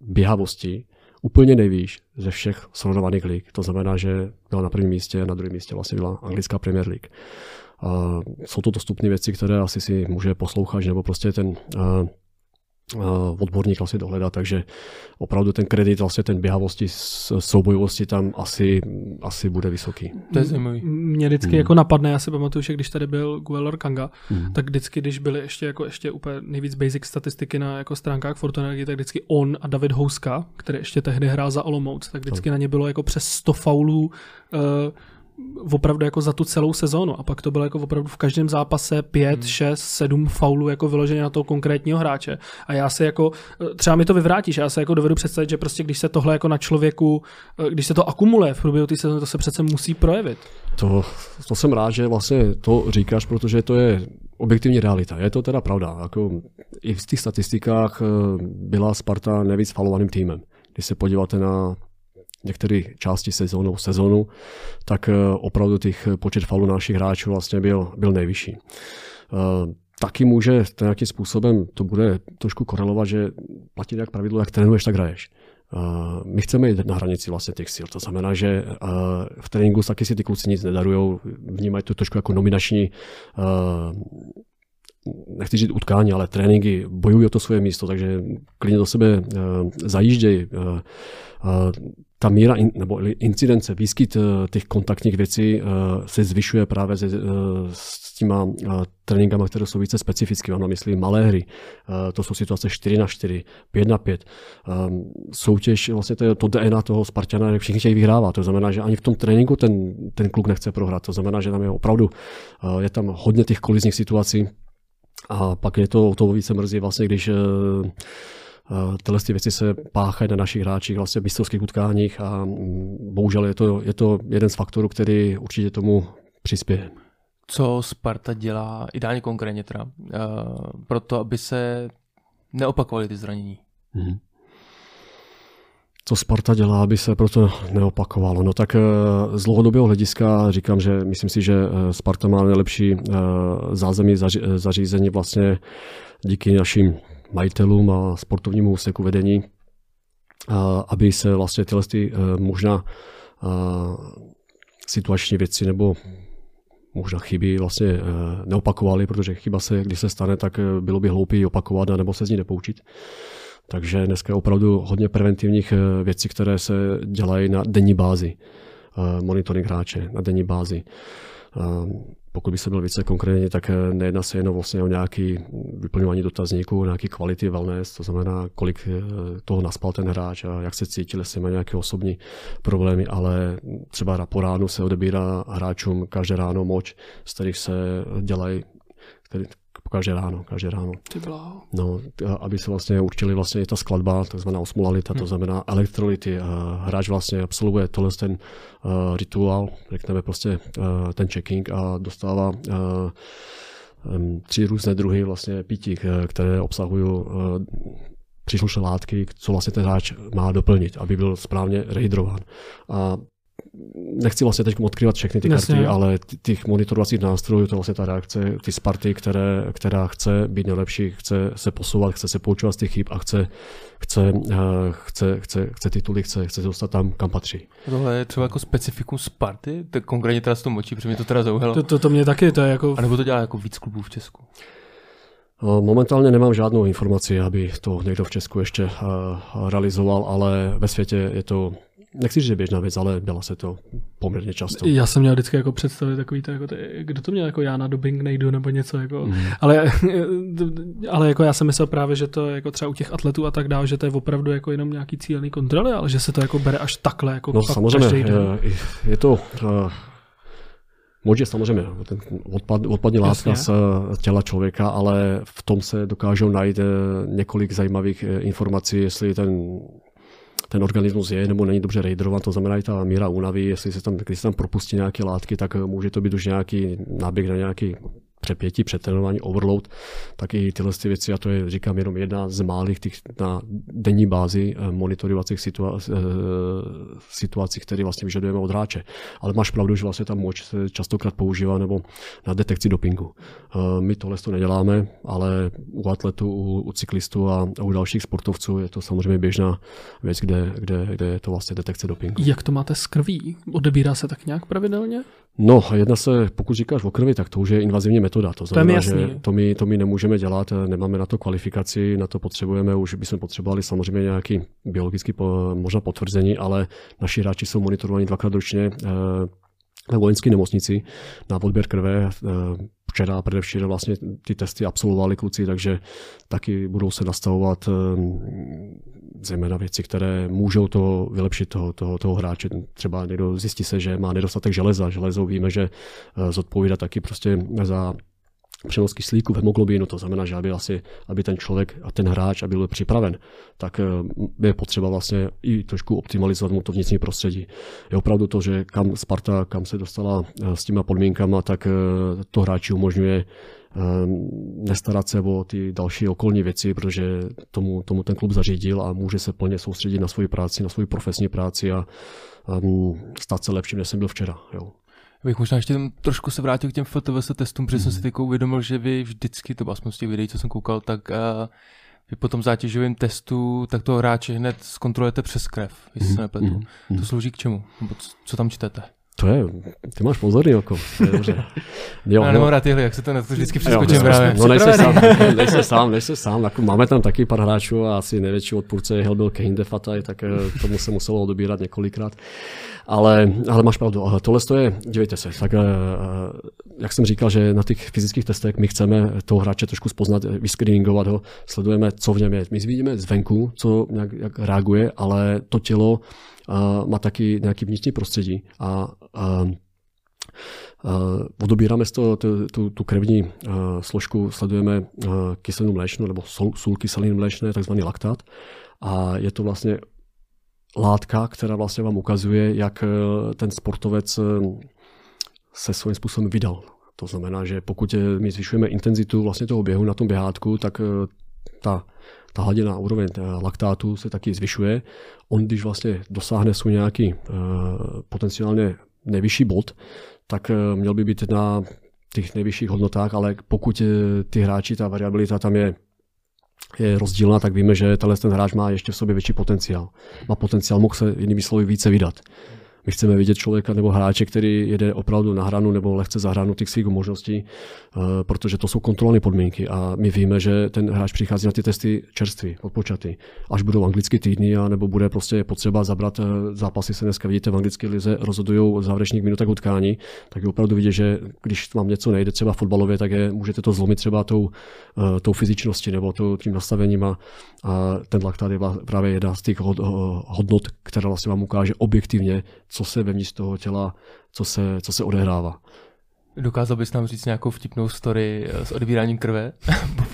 běhavosti úplně nejvýš ze všech srovnovaných lig. To znamená, že byla na prvním místě a na druhém místě vlastně byla anglická Premier League. Uh, jsou to dostupné věci, které asi si může poslouchat, nebo prostě ten uh, odborník vlastně dohledat, takže opravdu ten kredit, vlastně ten běhavosti, soubojovosti tam asi, asi bude vysoký. To je zajímavý. Mě vždycky hmm. jako napadne, já si pamatuju, že když tady byl Guelor Kanga, hmm. tak vždycky, když byly ještě jako ještě úplně nejvíc basic statistiky na jako stránkách Fortuna tak vždycky on a David Houska, který ještě tehdy hrál za Olomouc, tak vždycky no. na ně bylo jako přes 100 faulů uh, opravdu jako za tu celou sezónu a pak to bylo jako opravdu v každém zápase 5, hmm. 6, 7 faulů jako vyloženě na toho konkrétního hráče a já se jako, třeba mi to vyvrátíš, já se jako dovedu představit, že prostě když se tohle jako na člověku, když se to akumuluje v průběhu té sezóny, to se přece musí projevit. To, to jsem rád, že vlastně to říkáš, protože to je objektivní realita. Je to teda pravda. Jako I v těch statistikách eh, byla Sparta nejvíc falovaným týmem. Když se podíváte na některé části sezónu, sezónu, tak eh, opravdu těch počet falů našich hráčů vlastně byl, byl nejvyšší. Eh, taky může nějakým způsobem, to bude trošku korelovat, že platí jak pravidlo, jak trénuješ, tak hraješ. Eh, my chceme jít na hranici vlastně těch sil. To znamená, že v tréninku taky si ty kluci nic nedarují, vnímají to trošku jako nominační nechci říct utkání, ale tréninky bojují o to svoje místo, takže klidně do sebe zajíždějí ta míra in, nebo incidence, výskyt eh, těch kontaktních věcí eh, se zvyšuje právě se, eh, s těma tréninkama, které jsou více specifické. Mám na mysli malé hry. To jsou situace 4 na 4, 5 na 5. Soutěž, vlastně to, je to DNA toho Spartana, všichni chtějí vyhrávat. To znamená, že ani v tom tréninku ten, ten kluk nechce prohrát. To znamená, že tam je opravdu, je tam hodně těch kolizních situací. A pak je to to více mrzí, vlastně, když tyhle ty věci se páchají na našich hráčích vlastně v mistrovských utkáních a mm, bohužel je to, je to jeden z faktorů, který určitě tomu přispěje. co Sparta dělá, ideálně konkrétně teda, uh, proto, aby se neopakovaly ty zranění? Mm-hmm co Sparta dělá, aby se proto neopakovalo. No tak eh, z dlouhodobého hlediska říkám, že myslím si, že eh, Sparta má nejlepší eh, zázemí zařízení vlastně díky našim majitelům a sportovnímu úseku vedení, aby se vlastně tyhle ty možná situační věci nebo možná chyby vlastně neopakovaly, protože chyba se, když se stane, tak bylo by hloupý opakovat nebo se z ní nepoučit. Takže dneska je opravdu hodně preventivních věcí, které se dělají na denní bázi. Monitoring hráče na denní bázi. Eh, pokud by se byl více konkrétně, tak nejedná se jenom vlastně o nějaký vyplňování dotazníků, nějaký kvality wellness, to znamená, kolik toho naspal ten hráč a jak se cítil, jestli má nějaké osobní problémy, ale třeba po ránu se odebírá hráčům každé ráno moč, z kterých se dělají, každé ráno, každé ráno. No, aby se vlastně určili vlastně i ta skladba, takzvaná osmolalita, hmm. to znamená elektrolyty. Hráč vlastně absolvuje tohle ten uh, rituál, řekneme prostě uh, ten checking a dostává uh, tři různé druhy vlastně pití, které obsahují příslušné látky, co vlastně ten hráč má doplnit, aby byl správně rehydrován. A nechci vlastně teď odkryvat všechny ty Jasně. karty, ale těch monitorovacích nástrojů, to je vlastně ta reakce, ty Sparty, které, která chce být nejlepší, chce se posouvat, chce se poučovat z těch chyb a chce, chce, uh, chce, chce, chce tituly, chce, chce se dostat tam, kam patří. Tohle je třeba jako specifikum Sparty? To konkrétně teda s tom močí, protože mě to teda zaujalo. To, to, to mě taky, to je jako... A nebo to dělá jako víc klubů v Česku? Momentálně nemám žádnou informaci, aby to někdo v Česku ještě realizoval, ale ve světě je to nechci říct, že běžná věc, ale byla se to poměrně často. Já jsem měl vždycky jako představit takový to, jako, kdo to měl jako já na dubbing nejdu nebo něco, jako, mm. ale, ale jako já jsem myslel právě, že to jako třeba u těch atletů a tak dále, že to je opravdu jako jenom nějaký cílený kontroly, ale že se to jako bere až takhle. Jako no samozřejmě, je, je to uh, Moč je samozřejmě ten odpad, odpadní látka z těla člověka, ale v tom se dokážou najít eh, několik zajímavých eh, informací, jestli ten ten organismus je nebo není dobře rejdrovat, to znamená i ta míra únavy, jestli se tam, když se tam propustí nějaké látky, tak může to být už nějaký náběh na nějaký přepětí, přetrénování, overload, tak i tyhle ty věci, a to je, říkám, jenom jedna z málých těch na denní bázi eh, monitorovacích situa- eh, situací, které vlastně vyžadujeme od hráče. Ale máš pravdu, že vlastně ta moč se častokrát používá nebo na detekci dopingu. Eh, my tohle to neděláme, ale u atletů, u, u cyklistů a, u dalších sportovců je to samozřejmě běžná věc, kde, kde, kde je to vlastně detekce dopingu. Jak to máte s krví? Odebírá se tak nějak pravidelně? No, jedna se, pokud říkáš o krvi, tak to už je invazivní metoda. To znamená, to že to my, to my nemůžeme dělat, nemáme na to kvalifikaci, na to potřebujeme, už bychom potřebovali samozřejmě nějaký biologický možná potvrzení, ale naši hráči jsou monitorovaní dvakrát ročně eh, ve vojenské nemocnici na odběr krve. Včera především vlastně ty testy absolvovali kluci, takže taky budou se nastavovat eh, zejména věci, které můžou to vylepšit toho, toho, toho hráče. Třeba někdo zjistí se, že má nedostatek železa. Železo víme, že eh, zodpovídá taky prostě za přenos kyslíku v hemoglobinu, to znamená, že aby, asi, aby ten člověk a ten hráč aby byl připraven, tak eh, je potřeba vlastně i trošku optimalizovat mu to vnitřní prostředí. Je opravdu to, že kam Sparta, kam se dostala eh, s těma podmínkama, tak to hráči umožňuje nestarat se o ty další okolní věci, protože tomu, tomu ten klub zařídil a může se plně soustředit na svoji práci, na svoji profesní práci a um, stát se lepším, než jsem byl včera. Jo. Bych možná ještě trošku se vrátil k těm FTVS testům, protože mm. jsem si mhm. teď uvědomil, že vy vždycky, to aspoň z těch videí, co jsem koukal, tak uh, vy po tom zátěžovém testu, tak toho hráče hned zkontrolujete přes krev, jestli mm. se nepletu. Mm. To slouží k čemu? Nebo co tam čtete? To je, ty máš pozorný oko, to je dobře. Jo, Já nemám rád tyhle, jak se to na to vždycky přeskočím právě. No nejsi sám, nejsi sám, nejsi sám, jako máme tam taky pár hráčů a asi největší odpůrce je byl Kane Defataj, tak eh, tomu se muselo odebírat několikrát. Ale, ale máš pravdu, tohle je, dívejte se, tak eh, jak jsem říkal, že na těch fyzických testech my chceme toho hráče trošku spoznat, vyscreeningovat ho, sledujeme, co v něm je. My vidíme zvenku, co jak, jak reaguje, ale to tělo má taky nějaký vnitřní prostředí a, a Uh, odobíráme z toho tu, tu, tu krevní uh, složku, sledujeme uh, kyselinu mléčnou nebo sůl, sůl kyseliny mléčné, takzvaný laktát. A je to vlastně látka, která vlastně vám ukazuje, jak ten sportovec se svým způsobem vydal To znamená, že pokud my zvyšujeme intenzitu vlastně toho běhu na tom běhátku, tak ta, ta hladina úroveň laktátu se taky zvyšuje. On, když vlastně dosáhne svůj nějaký potenciálně nejvyšší bod, tak měl by být na těch nejvyšších hodnotách, ale pokud ty hráči, ta variabilita tam je je rozdílná, tak víme, že tenhle ten hráč má ještě v sobě větší potenciál. Má potenciál, mohl se jinými slovy více vydat. My chceme vidět člověka nebo hráče, který jede opravdu na hranu nebo lehce za hranu těch svých možností, eh, protože to jsou kontrolované podmínky a my víme, že ten hráč přichází na ty testy čerstvý, odpočatý. Až budou anglické týdny a nebo bude prostě potřeba zabrat eh, zápasy, se dneska vidíte v anglické lize, rozhodují v závěrečných minutách utkání, tak je opravdu vidět, že když vám něco nejde třeba fotbalově, tak je, můžete to zlomit třeba tou, eh, tou fyzičností nebo tou, tím nastavením a, a ten laktát je právě jedna z těch hodnot, která vlastně vám ukáže objektivně, co se vevnitř toho těla, co se, co se odehrává. Dokázal bys nám říct nějakou vtipnou story eh, s odbíráním krve?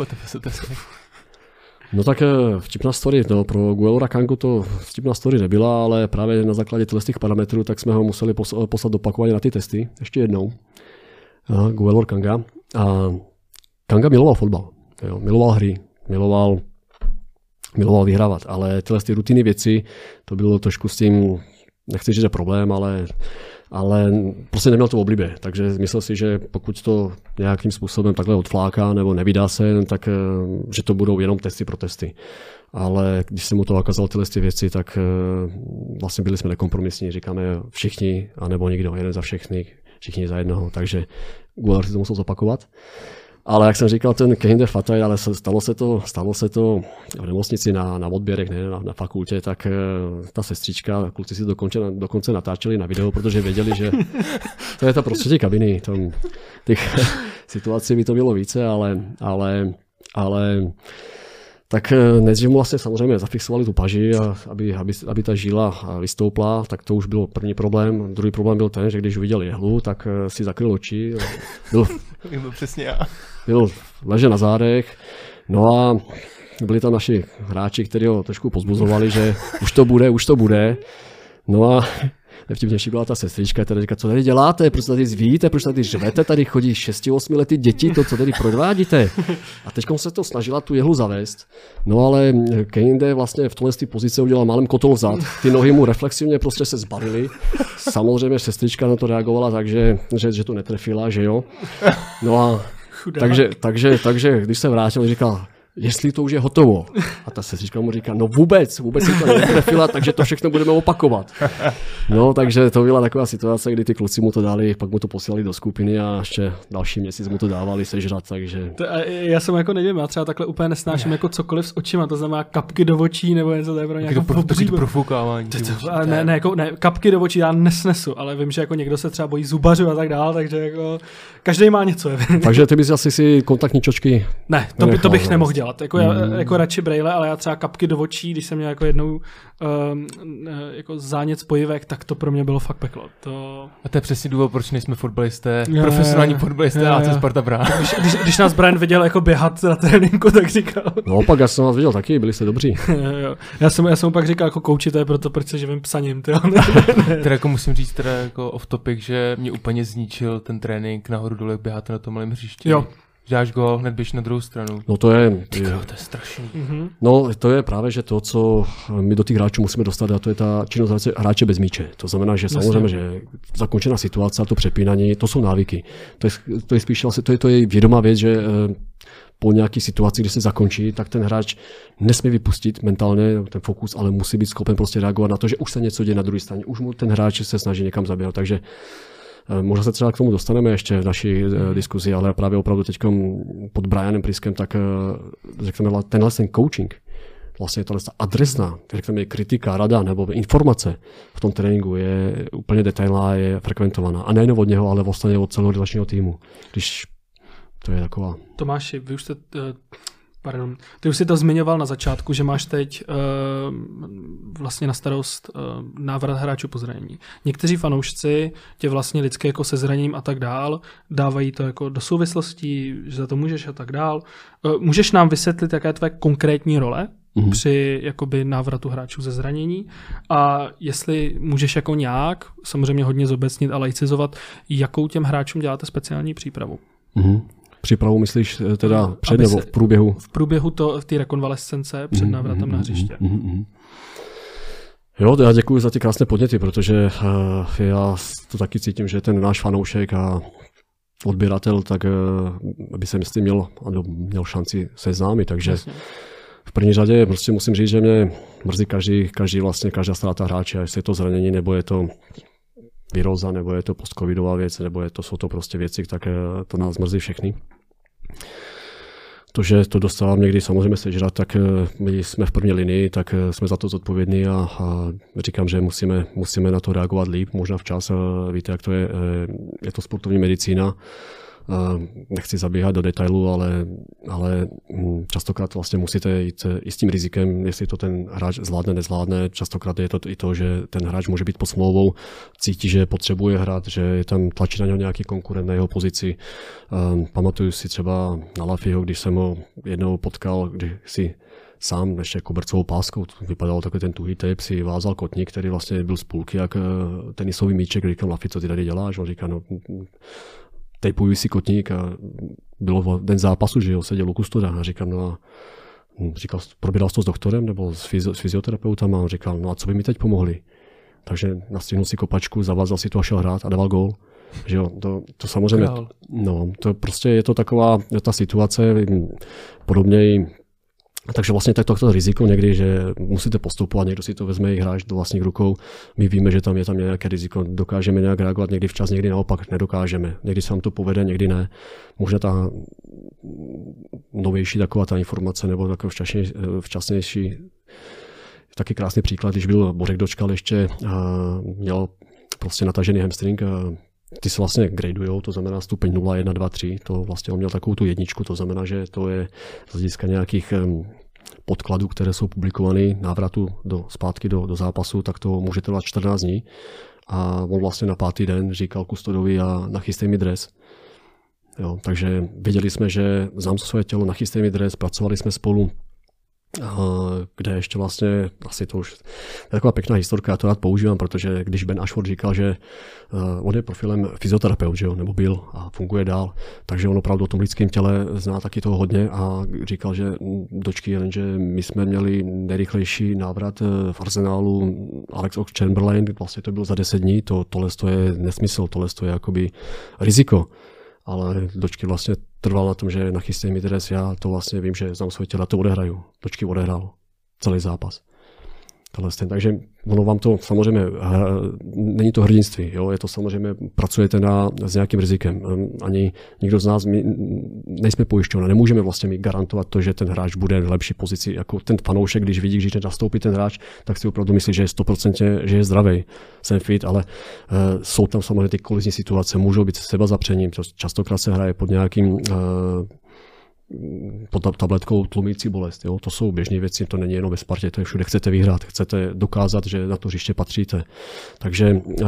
No tak eh, vtipná story, no, pro Guelora Kangu to vtipná story nebyla, ale právě na základě těch parametrů tak jsme ho museli poslat opakovaně na ty testy, ještě jednou. Guelor Kanga. A Kanga miloval fotbal, jo, miloval hry, miloval, miloval vyhrávat, ale tyhle ty rutiny věci, to bylo trošku s tím nechci říct, že problém, ale, ale prostě neměl to oblibě. Takže myslel si, že pokud to nějakým způsobem takhle odfláká nebo nevydá se, tak eh, že to budou jenom testy pro testy. Ale když jsem mu to ukázal tyhle ty věci, tak eh, vlastně byli jsme nekompromisní, říkáme všichni, anebo nikdo, jeden za všechny, všichni za jednoho. Takže Gular si to musel zopakovat. Ale jak jsem říkal, ten Kehinde Fataj, ale stalo se to, stalo se to v nemocnici na, na odběrech, ne na, na fakultě, tak eh, ta sestřička, kluci si dokonce, dokonce natáčeli na video, protože věděli, že to je ta prostředí kabiny. Tam, těch situací by to bylo více, ale, ale, ale tak eh, nejdřív mu vlastně samozřejmě zafixovali tu paži, a aby, aby, aby ta žíla vystoupla, tak to už byl první problém. Druhý problém byl ten, že když uviděl jehlu, tak eh, si zakryl oči. Byl, byl přesně já. Byl leže na zádech. No a byli tam naši hráči, kteří ho trošku pozbuzovali, že už to bude, už to bude. No a nejvtipnější byla ta sestřička, která říká, co tady děláte, proč tady zvíjíte, proč tady žvete, tady chodí 6-8 lety děti, to, co tady prodvádíte. A teď se to snažila tu jehlu zavést. No ale Kejinde vlastně v tomhle pozici udělal malým kotol vzad. Ty nohy mu reflexivně prostě se zbalily. Samozřejmě sestřička na to reagovala tak, že, že, že to netrefila, že jo. No a takže, takže, takže, když se vrátil, říkal, jestli to už je hotovo. A ta sestřička mu říká, no vůbec, vůbec si to netrefila, takže to všechno budeme opakovat. No, takže to byla taková situace, kdy ty kluci mu to dali, pak mu to posílali do skupiny a ještě další měsíc mu to dávali sežrat, takže... To, já jsem jako nevím, já třeba takhle úplně nesnáším jako cokoliv s očima, to znamená kapky do očí nebo něco, to je pro to, to profukávání. To, to, ne, ne, jako, ne, kapky do očí já nesnesu, ale vím, že jako někdo se třeba bojí zubařů a tak dál, takže jako každý má něco. takže ty bys asi si kontaktní čočky Ne, to, by, to bych nemohl dělat. Jako, já, mm. jako radši brejle, ale já třeba kapky do očí, když jsem měl jako jednou um, jako zánět spojivek, tak to pro mě bylo fakt peklo. To... A to je přesně důvod, proč nejsme fotbalisté, je, profesionální fotbalisté a AC Sparta Brá. Když, když, když, nás Brian viděl jako běhat na tréninku, tak říkal. No opak, já jsem vás viděl taky, byli jste dobří. já, jsem, já jsem pak říkal jako kouči, to je proto, proč se živím psaním. teda jako musím říct teda jako off topic, že mě úplně zničil ten trénink nahoru dole běhat na tom malém hřišti. Jo, dáš gol, hned běž na druhou stranu. No to je... Ty, to je strašný. Mm-hmm. No to je právě, že to, co my do těch hráčů musíme dostat, a to je ta činnost hráče bez míče. To znamená, že Jasně. samozřejmě, že zakončená situace, to přepínání, to jsou návyky. To je, to je spíš to je, to je vědomá věc, že eh, po nějaké situaci, kdy se zakončí, tak ten hráč nesmí vypustit mentálně ten fokus, ale musí být schopen prostě reagovat na to, že už se něco děje na druhé straně. Už mu ten hráč se snaží někam zaběhat. Takže možná se třeba k tomu dostaneme ještě v naší mm. diskuzi, ale právě opravdu teď pod Brianem Priskem, tak eh, řekněme, tenhle ten coaching, vlastně tahle adresná, řekněme, kritika, rada nebo informace v tom tréninku je úplně detailná, je frekventovaná. A nejen od něho, ale vlastně od celého relačního týmu. Když to je taková... Tomáši, vy už jste Pardon. Ty už si to zmiňoval na začátku, že máš teď uh, vlastně na starost uh, návrat hráčů po zranění. Někteří fanoušci tě vlastně lidské jako se zraněním a tak dál dávají to jako do souvislostí, že za to můžeš a tak dál. Uh, můžeš nám vysvětlit, jaká je tvoje konkrétní role mm. při jakoby návratu hráčů ze zranění a jestli můžeš jako nějak, samozřejmě hodně zobecnit a laicizovat, jakou těm hráčům děláte speciální přípravu. Mm. Přípravu myslíš eh, teda před nebo v průběhu? V průběhu to, v té rekonvalescence před mm, návratem mm, na hřiště. Mm, mm, Jo, já děkuji za ty krásné podněty, protože uh, já to taky cítím, že ten náš fanoušek a odběratel, tak uh, by se myslím měl, měl šanci seznámit, takže Jasně. v první řadě prostě musím říct, že mě mrzí každý, každý vlastně, každá ztráta hráče, jestli je to zranění, nebo je to viróza, nebo je to postcovidová věc, nebo je to, jsou to prostě věci, tak uh, to nás mrzí všechny to, že to dostávám někdy samozřejmě sežrat, tak eh, my jsme v první linii, tak eh, jsme za to zodpovědní a, a říkám, že musíme, musíme na to reagovat líp, možná včas. Víte, jak to je, eh, je to sportovní medicína nechci zabíhat do detailu, ale, ale hm, častokrát vlastně musíte jít i s tím rizikem, jestli to ten hráč zvládne, nezvládne. Častokrát je to i to, že ten hráč může být pod smlouvou, cítí, že potřebuje hrát, že je tam tlačí na něho nějaký konkurent na jeho pozici. Pamatuju si třeba na Lafiho, když jsem ho jednou potkal, když si sám ještě kobercovou páskou, to vypadalo takový ten tuhý tape, si vázal kotník, který vlastně byl z půlky, jak eh, tenisový míček, říkám, Lafi, co ty tady děláš? On říká, no tejpuju si kotník a bylo den zápasu, že jo, seděl u kustoda a říkám, no a říkal, probíral to s doktorem nebo s, fyzi- s fyzioterapeutem a on říkal, no a co by mi teď pomohli? Takže nastihnul si kopačku, zavázal si to a šel hrát a dával gól. Že jo, to, to samozřejmě, no, to prostě je to taková ta situace, podobně takže vlastně tak to riziko někdy, že musíte postupovat, někdo si to vezme i hráč do vlastních rukou. My víme, že tam je tam nějaké riziko, dokážeme nějak reagovat někdy včas, někdy naopak nedokážeme. Někdy se nám to povede, někdy ne. Možná ta novější taková ta informace nebo takový včasnější, včasnější taky krásný příklad, když byl Bořek Dočkal ještě a měl prostě natažený hamstring, ty se vlastně gradujou, to znamená stupeň 0, 1, 2, 3, to vlastně on měl takovou tu jedničku, to znamená, že to je z hlediska nějakých podkladů, které jsou publikovány návratu do, zpátky do, do zápasu, tak to může trvat 14 dní. A on vlastně na pátý den říkal kustodovi a nachystej mi dres. Jo, takže věděli jsme, že znám své tělo, nachystej mi dres, pracovali jsme spolu kde ještě vlastně, asi to už je taková pěkná historka, já to rád používám, protože když Ben Ashford říkal, že uh, on je profilem fyzioterapeut, že jo, nebo byl a funguje dál, takže on opravdu o tom lidském těle zná taky toho hodně a říkal, že dočky, jenže my jsme měli nejrychlejší návrat eh, v arzenálu Alex Ox Chamberlain, vlastně to bylo za 10 dní, to, tohle to je nesmysl, tohle to je jakoby riziko ale dočky vlastně trval na tom, že nachystej mi dres, já to vlastně vím, že znám svoje těla, to odehraju. Dočky odehrál celý zápas. Tohle Takže ono vám to samozřejmě, není to hrdinství, jo? je to samozřejmě, pracujete na, s nějakým rizikem. Ani nikdo z nás, my nejsme pojišťovna, nemůžeme vlastně mi garantovat to, že ten hráč bude v lepší pozici. Jako ten fanoušek, když vidí, že nastoupí ten hráč, tak si opravdu myslí, že je 100%, že je zdravý, jsem fit, ale uh, jsou tam samozřejmě ty kolizní situace, můžou být seba zapřením, častokrát se hraje pod nějakým uh, pod tabletkou tlumící bolest. Jo? To jsou běžné věci, to není jenom ve Spartě, to je všude. Chcete vyhrát, chcete dokázat, že na to hřiště patříte. Takže, eh,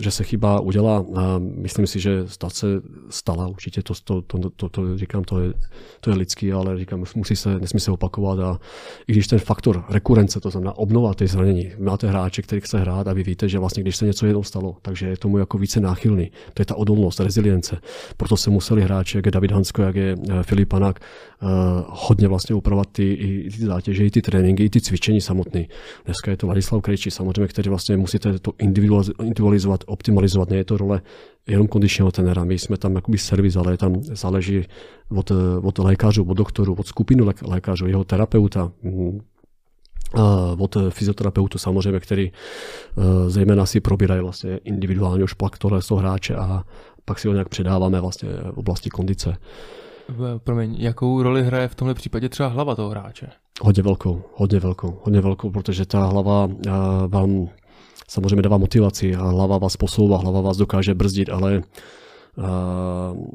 že se chyba udělá, myslím si, že stát se stala určitě, to, to, to, to, to říkám, to je, to je lidský, ale říkám, musí se, nesmí se opakovat a i když ten faktor rekurence, to znamená obnova těch zranění, máte hráče, který chce hrát a vy víte, že vlastně když se něco jednou stalo, takže je tomu jako více náchylný. To je ta odolnost, rezilience. Proto se museli hráči, jak je David Hansko, jak je eh, Filip tak uh, hodně vlastně upravovat ty, i, ty zátěže, i ty tréninky, i ty cvičení samotné. Dneska je to Ladislav Krejči, samozřejmě, který vlastně musíte to individualizovat, optimalizovat. Ne je to role jenom kondičního trenéra. My jsme tam jakoby servis, ale tam záleží od, od lékařů, od doktorů, od skupiny lékařů, jeho terapeuta, mm, od fyzioterapeutu samozřejmě, který uh, zejména si probírají vlastně individuálně už pak tohle toho hráče a pak si ho nějak předáváme vlastně v oblasti kondice. Promiň, jakou roli hraje v tomhle případě třeba hlava toho hráče? Hodně velkou, hodně velkou, hodně velkou, protože ta hlava uh, vám samozřejmě dává motivaci a hlava vás posouvá, hlava vás dokáže brzdit, ale Uh,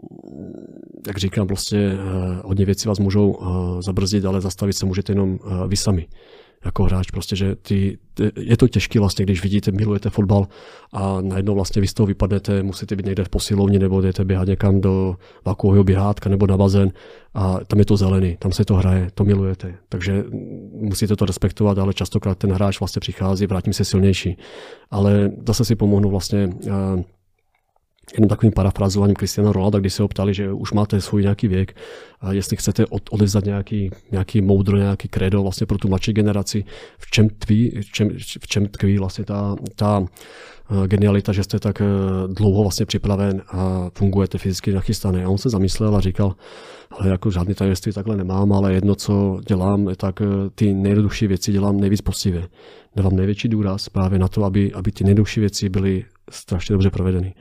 jak říkám, prostě uh, hodně věcí vás můžou uh, zabrzdit, ale zastavit se můžete jenom uh, vy sami. Jako hráč, prostě, že ty, je to těžké vlastně, když vidíte, milujete fotbal a najednou vlastně vy z toho vypadnete, musíte být někde v posilovně nebo jdete běhat někam do vakuového běhátka nebo na bazén a tam je to zelený, tam se to hraje, to milujete. Takže musíte to respektovat, ale častokrát ten hráč vlastně přichází, vrátím se silnější. Ale zase si pomohnu vlastně uh, jenom takovým parafrazováním Cristiano Ronalda, když se ho ptali, že už máte svůj nějaký věk a jestli chcete od, odevzdat nějaký, nějaký moudro, nějaký kredo vlastně pro tu mladší generaci, v čem tkví, v čem, v čem tkví vlastně ta, ta eh, genialita, že jste tak eh, dlouho vlastně připraven a fungujete fyzicky nachystaný. A on se zamyslel a říkal, ale jako žádný tajemství takhle nemám, ale jedno, co dělám, tak eh, ty nejjednodušší věci dělám nejvíc poctivě. Dávám největší důraz právě na to, aby, aby ty nejjednodušší věci byly strašně dobře provedeny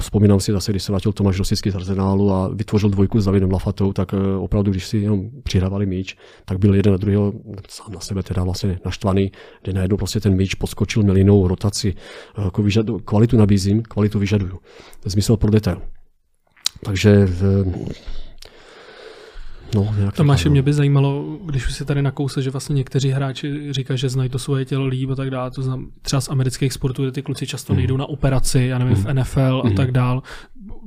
vzpomínám si zase, když se vrátil Tomáš Rosický z Arsenálu a vytvořil dvojku s Davidem Lafatou, tak eh, opravdu, když si jenom přihrávali míč, tak byl jeden na druhého sám na sebe teda vlastně naštvaný, kde najednou prostě ten míč podskočil milinou rotaci. Eh, jako vyžadu, kvalitu nabízím, kvalitu vyžaduju. Zmysel pro detail. Takže No, Tomáši, mě by zajímalo, když už si tady nakousl, že vlastně někteří hráči říkají, že znají to svoje tělo líp a tak dále. To znam, třeba z amerických sportů, kde ty kluci často nejdou na operaci, já nevím, v mhm. NFL a mhm. tak dál.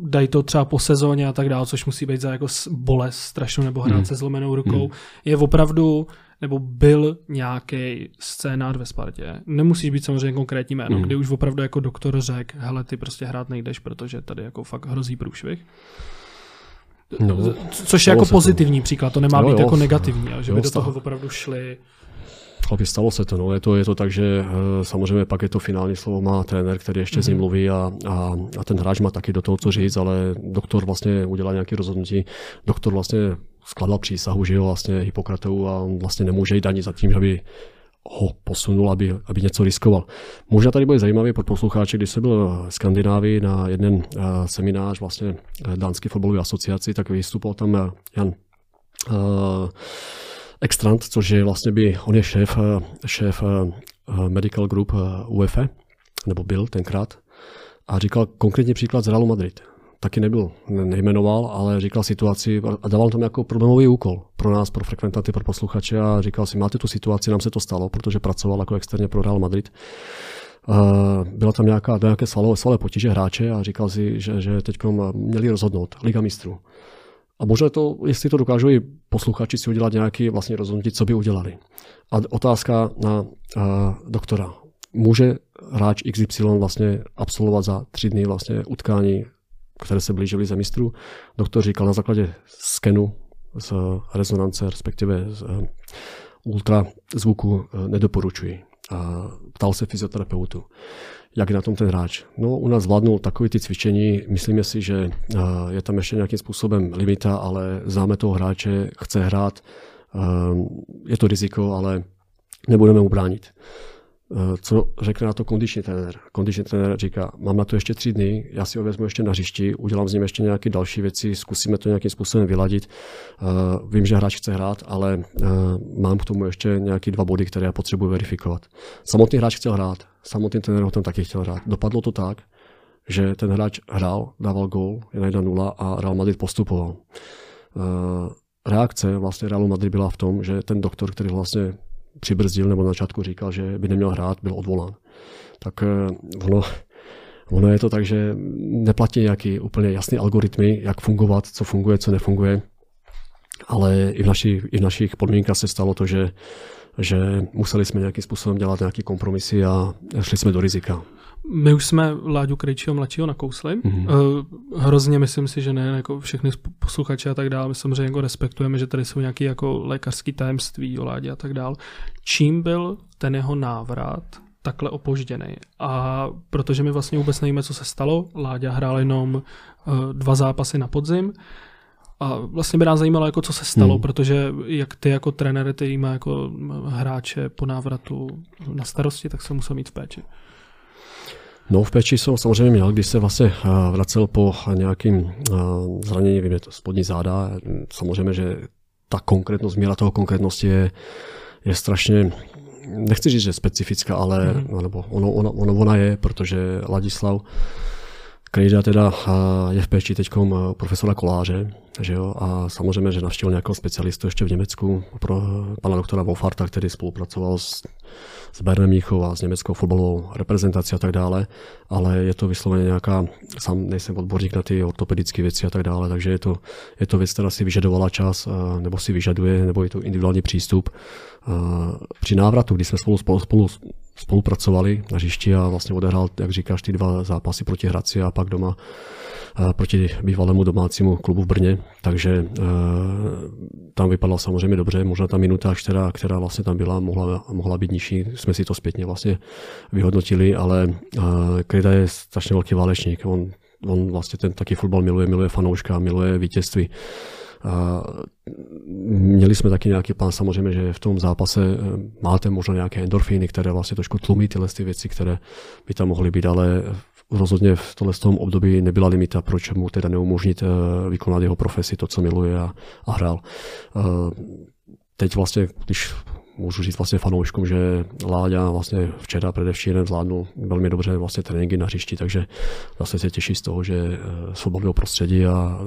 Dají to třeba po sezóně a tak dále, což musí být za jako bolest strašnou nebo hrát mhm. se zlomenou rukou. Je opravdu nebo byl nějaký scénář ve Spartě. Nemusíš být samozřejmě konkrétní jméno, kdy už opravdu jako doktor řekl, hele, ty prostě hrát nejdeš, protože tady jako fakt hrozí průšvih. No, Což je jako pozitivní to. příklad, to nemá jo, být jo, jako negativní, jo, že jo, by do toho opravdu šli. Chlapi, stalo se to. No. Je, to, je to tak, že eh, samozřejmě pak je to finální slovo má trenér, který ještě mm-hmm. s ním mluví a, a, a ten hráč má taky do toho co říct, ale doktor vlastně udělal nějaké rozhodnutí. Doktor vlastně skladal přísahu, že jo, vlastně Hippokratou a on vlastně nemůže jít ani za tím, že by ho posunul, aby, aby něco riskoval. Možná tady bude zajímavý pro posluchače, když jsem byl v Skandinávii na jeden uh, seminář vlastně uh, Dánské fotbalové asociaci, tak vystupoval tam uh, Jan uh, Extrant, což je vlastně by, on je šéf, šéf Medical Group UEFE, nebo byl tenkrát, a říkal konkrétní příklad z Realu Madrid taky nebyl, nejmenoval, ale říkal situaci a dával tam jako problémový úkol pro nás, pro frekventanty, pro posluchače a říkal si, máte tu situaci, nám se to stalo, protože pracoval jako externě pro Real Madrid. Byla tam nějaká, nějaké svalové, svalové potíže hráče a říkal si, že, že teď měli rozhodnout Liga mistrů. A možná to, jestli to dokážou i posluchači si udělat nějaký vlastně rozhodnutí, co by udělali. A otázka na a, doktora. Může hráč XY vlastně absolvovat za tři dny vlastně utkání které se blížily ze mistrů. Doktor říkal na základě skenu z rezonance, respektive z eh, ultra zvuku eh, nedoporučuji. A ptal se fyzioterapeutu, jak je na tom ten hráč. No, u nás zvládnul takové ty cvičení, myslíme si, že eh, je tam ještě nějakým způsobem limita, ale známe toho hráče, chce hrát, je to riziko, ale nebudeme mu bránit. Eh, co řekne na to kondiční trenér. Kondiční trenér říká, mám na to ještě tři dny, já si ho vezmu ještě na hřišti, udělám s ním ještě nějaké další věci, zkusíme to nějakým způsobem vyladit. Uh, vím, že hráč chce hrát, ale uh, mám k tomu ještě nějaké dva body, které já potřebuji verifikovat. Samotný hráč chtěl hrát, samotný trenér ho tam taky chtěl hrát. Dopadlo to tak, že ten hráč hrál, dával gól, je na 1-0 a Real Madrid postupoval. Reakce vlastně Realu Madrid byla v tom, že ten doktor, který vlastně přibrzdil nebo na začátku říkal, že by neměl hrát, byl odvolán. Tak eh, ono, ono je to tak, že neplatí nějaký úplně jasný algoritmy, jak fungovat, co funguje, co nefunguje. Ale i v, naši, i v našich podmínkách se stalo to, že, že museli jsme nějakým způsobem dělat nějaké kompromisy a šli jsme do rizika. My už jsme Láďu Krejčího mladšího nakousli. Mm-hmm. Hrozně myslím si, že ne jako všechny posluchače a tak dále. My samozřejmě jako respektujeme, že tady jsou nějaké jako lékařské tajemství o Ládě a tak dále. Čím byl ten jeho návrat takhle opožděný? A protože my vlastně vůbec nevíme, co se stalo, Láďa hrál jenom uh, dva zápasy na podzim, a vlastně by nás zajímalo, jako co se stalo, hmm. protože jak ty jako trenér, ty má jako hráče po návratu na starosti, tak se musel mít v péči. No v péči jsem samozřejmě měl, když se vlastně eh, vracel po nějakým eh, zranění, vím, je to spodní záda. Samozřejmě, že ta konkrétnost, míra toho konkrétnosti je, je strašně, nechci říct, že specifická, ale mm. nebo ono, ono, ono, ona je, protože Ladislav, Krejda teda je v péči teď profesora Koláře, že jo, a samozřejmě, že navštívil nějakého specialistu ještě v Německu, pro pana doktora Wolfarta, který spolupracoval s, s Bayernem Mnichov a s německou fotbalovou reprezentací a tak dále, ale je to vysloveně nějaká, sám nejsem odborník na ty ortopedické věci a tak dále, takže je to, je to věc, která si vyžadovala čas, nebo si vyžaduje, nebo je to individuální přístup. Při návratu, kdy jsme spolu, spolu, spolu spolupracovali na hřišti a vlastně odehrál, jak říkáš, ty dva zápasy proti Hradci a pak doma eh, proti bývalému domácímu klubu v Brně, takže eh, tam vypadala samozřejmě dobře, možná ta minuta, která, která vlastně tam byla, mohla, mohla být nižší, jsme si to zpětně vlastně vyhodnotili, ale eh, Kryda je strašně velký válečník, on, on vlastně ten taky fotbal miluje, miluje fanouška, miluje vítězství. Měli jsme taky nějaký plán, samozřejmě, že v tom zápase eh, máte možná nějaké endorfíny, které vlastně trošku tlumí tyhle ty věci, které by tam mohly být, ale rozhodně v tomhle tom období nebyla limita, proč mu teda neumožnit eh, vykonat jeho profesi, to, co miluje a, a hrál. Eh, teď vlastně, když můžu říct vlastně fanouškům, že Láďa vlastně včera předevčírem zvládnul velmi dobře vlastně tréninky na hřišti, takže zase se těší z toho, že eh, svobodného prostředí a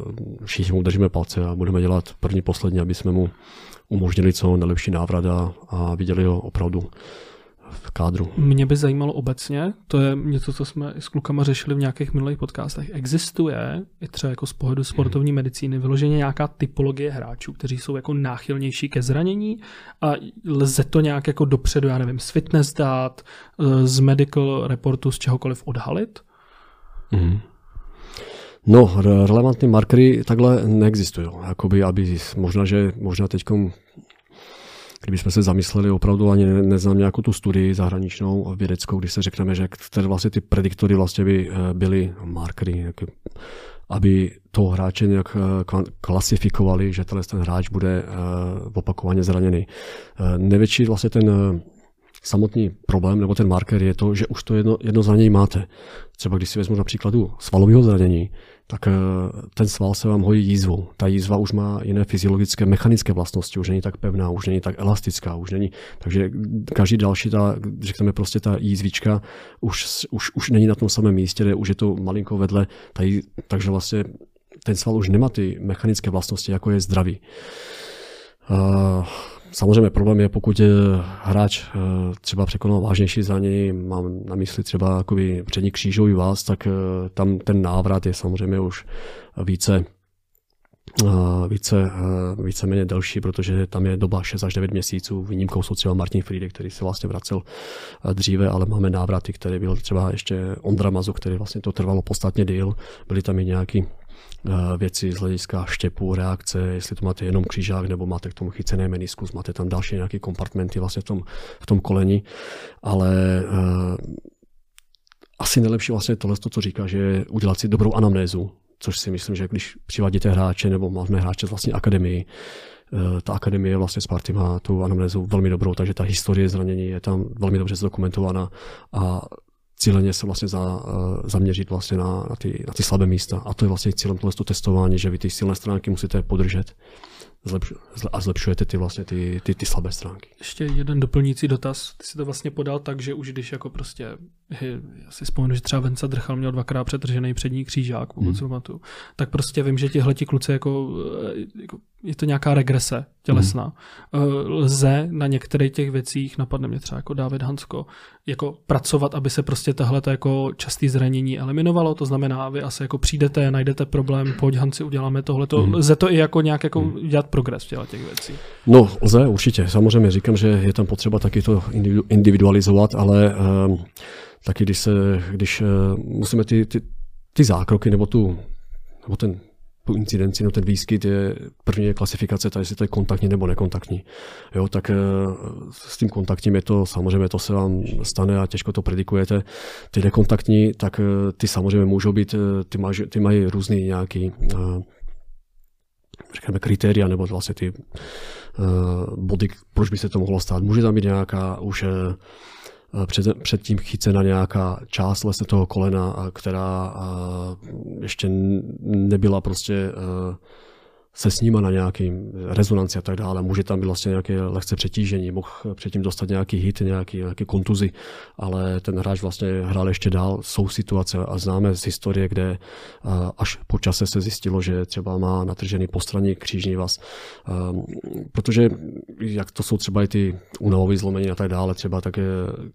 všichni mu držíme palce a budeme dělat první, poslední, aby jsme mu umožnili co nejlepší návrat a, a viděli ho opravdu v kádru. Mě by zajímalo obecně, to je něco, co jsme s klukama řešili v nějakých minulých podcastech. Existuje, i třeba jako z pohledu sportovní medicíny, vyloženě nějaká typologie hráčů, kteří jsou jako náchylnější ke zranění a lze to nějak jako dopředu, já nevím, z fitness dát, eh, z medical reportu, z čehokoliv odhalit? Mm. No, relevantní markery takhle neexistují. Jakoby, aby možná, že možná teď kdybychom se zamysleli, opravdu ani neznám nějakou tu studii zahraničnou vědeckou, když se řekneme, že které vlastně ty prediktory vlastně by eh, byly markery, aby toho hráče nějak eh, klasifikovali, že ten hráč bude eh, opakovaně zraněný. Největší vlastně ten samotný problém nebo ten marker je to, že už to jedno, jedno zranění máte. Třeba když si vezmu například u svalového zranění, tak eh, ten sval se vám hojí jízvou. Ta jízva už má jiné fyziologické, mechanické vlastnosti, už není tak pevná, už není tak elastická, už není. Takže každý další, ta, řekněme prostě ta jízvička, už, už, už není na tom samém místě, už je to malinko vedle, tady, takže vlastně ten sval už nemá ty mechanické vlastnosti, jako je zdravý. Uh, Samozřejmě problém je, pokud hráč eh, třeba překonal vážnější zranění, mám na mysli třeba přední křížový vás, tak eh, tam ten návrat je samozřejmě už více eh, více, víceméně delší, protože tam je doba 6 až 9 měsíců. Výjimkou jsou třeba Martin Friede, který se vlastně vracel dříve, ale máme návraty, který byl třeba ještě Ondra Mazu, který vlastně to trvalo podstatně díl. Byly tam i nějaký Eh, věci z hlediska štěpu, reakce, jestli to máte jenom křížák nebo máte k tomu chycený meniskus, máte tam další nějaké kompartmenty vlastně v tom, v tom koleni, ale uh, asi nejlepší vlastně tohle, co říká, že udělat si dobrou anamnézu, což si myslím, že když přivádíte hráče nebo máme hráče z vlastní akademii, eh, ta akademie vlastně Sparty má tu anamnézu velmi dobrou, takže ta historie zranění je tam velmi dobře zdokumentovaná a cíleně se vlastně za, eh, zaměřit vlastně na, na, ty, na ty slabé místa. A to je vlastně cílem tohle testování, že vy ty silné stránky musíte podržet a zlepšujete ty vlastně ty, ty, ty slabé stránky. Ještě jeden doplňující dotaz. Ty si to vlastně podal tak, že už když jako prostě, já si vzpomenu, že třeba Venca Drchal měl dvakrát přetržený přední křížák, pokud hmm. pamatuju, tak prostě vím, že tihle kluci jako, eh, jako je to nějaká regrese tělesná. Hmm. Lze na některých těch věcích, napadne mě třeba jako David Hansko, jako pracovat, aby se prostě tahle jako častý zranění eliminovalo, to znamená, vy asi jako přijdete, najdete problém, pojď Hanci, uděláme tohle. Hmm. Lze to i jako nějak jako hmm. dělat progres v těch věcí? No, lze určitě. Samozřejmě říkám, že je tam potřeba taky to individualizovat, ale uh, taky když, se, když uh, musíme ty, ty, ty zákroky nebo tu nebo ten tu incidenci, no ten výskyt je první je klasifikace, tady jestli to je kontaktní nebo nekontaktní. Jo, tak eh, s tím kontaktním je to, samozřejmě to se vám stane a těžko to predikujete. Ty nekontaktní, tak ty samozřejmě můžou být, ty, mají, ty mají různý nějaký řekněme, kritéria nebo vlastně ty body, proč by se to mohlo stát. Může tam být nějaká už před, předtím chycena nějaká část vlastně toho kolena, která uh, ještě nebyla prostě se s nima na nějaký rezonanci a tak dále. Může tam být vlastně nějaké lehce přetížení, mohl předtím dostat nějaký hit, nějaký, nějaký kontuzi, ale ten hráč vlastně hrál ještě dál. Jsou situace a známe z historie, kde až po čase se zjistilo, že třeba má natržený postranní křížní vaz. Protože jak to jsou třeba i ty únavové zlomení a tak dále, třeba tak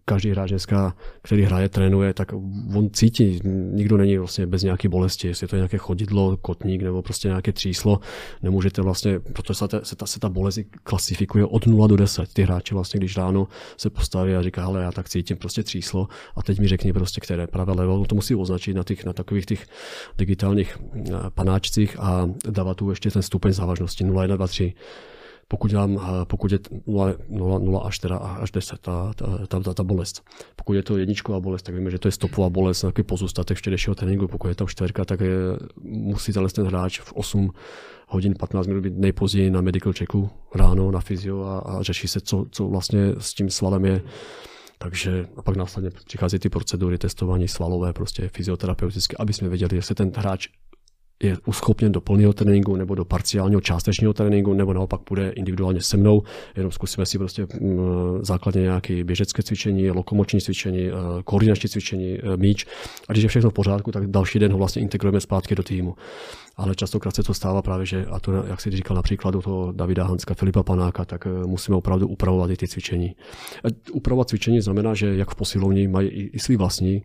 každý hráč dneska, který hraje, trénuje, tak on cítí, nikdo není vlastně bez nějaké bolesti, jestli je to nějaké chodidlo, kotník nebo prostě nějaké tříslo, nemůžete vlastně, protože se ta, se ta, se ta bolest klasifikuje od 0 do 10. Ty hráči vlastně, když ráno se postaví a říká, ale já tak cítím prostě tříslo a teď mi řekni prostě, které pravé levo, to musí označit na, těch, na takových těch digitálních eh, panáčcích a dávat tu ještě ten stupeň závažnosti 0, 1, 2, 3 pokud, dám, eh, pokud je 0, 0, 0 až, teda, až 10 ta, ta, ta, ta, bolest. Pokud je to jedničková bolest, tak víme, že to je stopová bolest, takový pozůstatek včerejšího tréninku. Pokud je tam čtverka, tak je, musí ten hráč v 8 hodin 15 minut být nejpozději na medical checku ráno na fyzio a, a řeší se, co, co vlastně s tím svalem je. Takže a pak následně přichází ty procedury testování svalové, prostě fyzioterapeutické, aby jsme věděli, jestli ten hráč je uschopněn do plného tréninku nebo do parciálního částečního tréninku, nebo naopak půjde individuálně se mnou, jenom zkusíme si prostě mm, základně nějaké běžecké cvičení, lokomoční cvičení, eh, koordinační cvičení, eh, míč. A když je všechno v pořádku, tak další den ho vlastně integrujeme zpátky do týmu. Ale častokrát se to stává právě, že, a to, jak si říkal například do toho Davida Hanska, Filipa Panáka, tak eh, musíme opravdu upravovat i ty cvičení. Upravovat cvičení znamená, že jak v posilovní mají i, i svý vlastní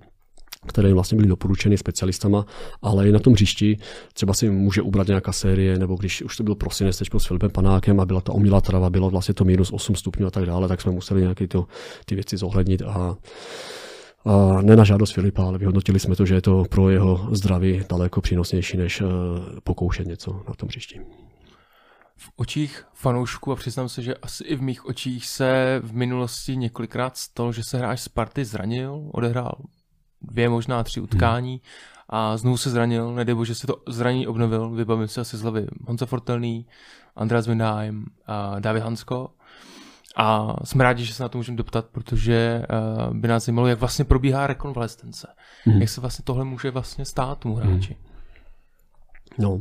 které vlastně byly doporučeny specialistama, ale i na tom hřišti třeba si může ubrat nějaká série, nebo když už to byl prosinec teď s Filipem Panákem a byla ta omilá trava, bylo vlastně to minus 8 stupňů a tak dále, tak jsme museli nějaké ty věci zohlednit a a ne na žádost Filipa, ale vyhodnotili jsme to, že je to pro jeho zdraví daleko přínosnější, než eh, pokoušet něco na tom hřišti. V očích fanoušků, a přiznám se, že asi i v mých očích se v minulosti několikrát stalo, že se hráč Sparty zranil, odehrál dvě, možná tři utkání a znovu se zranil, nedej bože se to zranění obnovil, vybavím se asi z hlavy Honza Fortelný, Andreas Windheim a David Hansko. A jsme rádi, že se na to můžeme doptat, protože uh, by nás zajímalo, jak vlastně probíhá rekonvalescence. Mm. Jak se vlastně tohle může vlastně stát tomu hráči. Mm. No.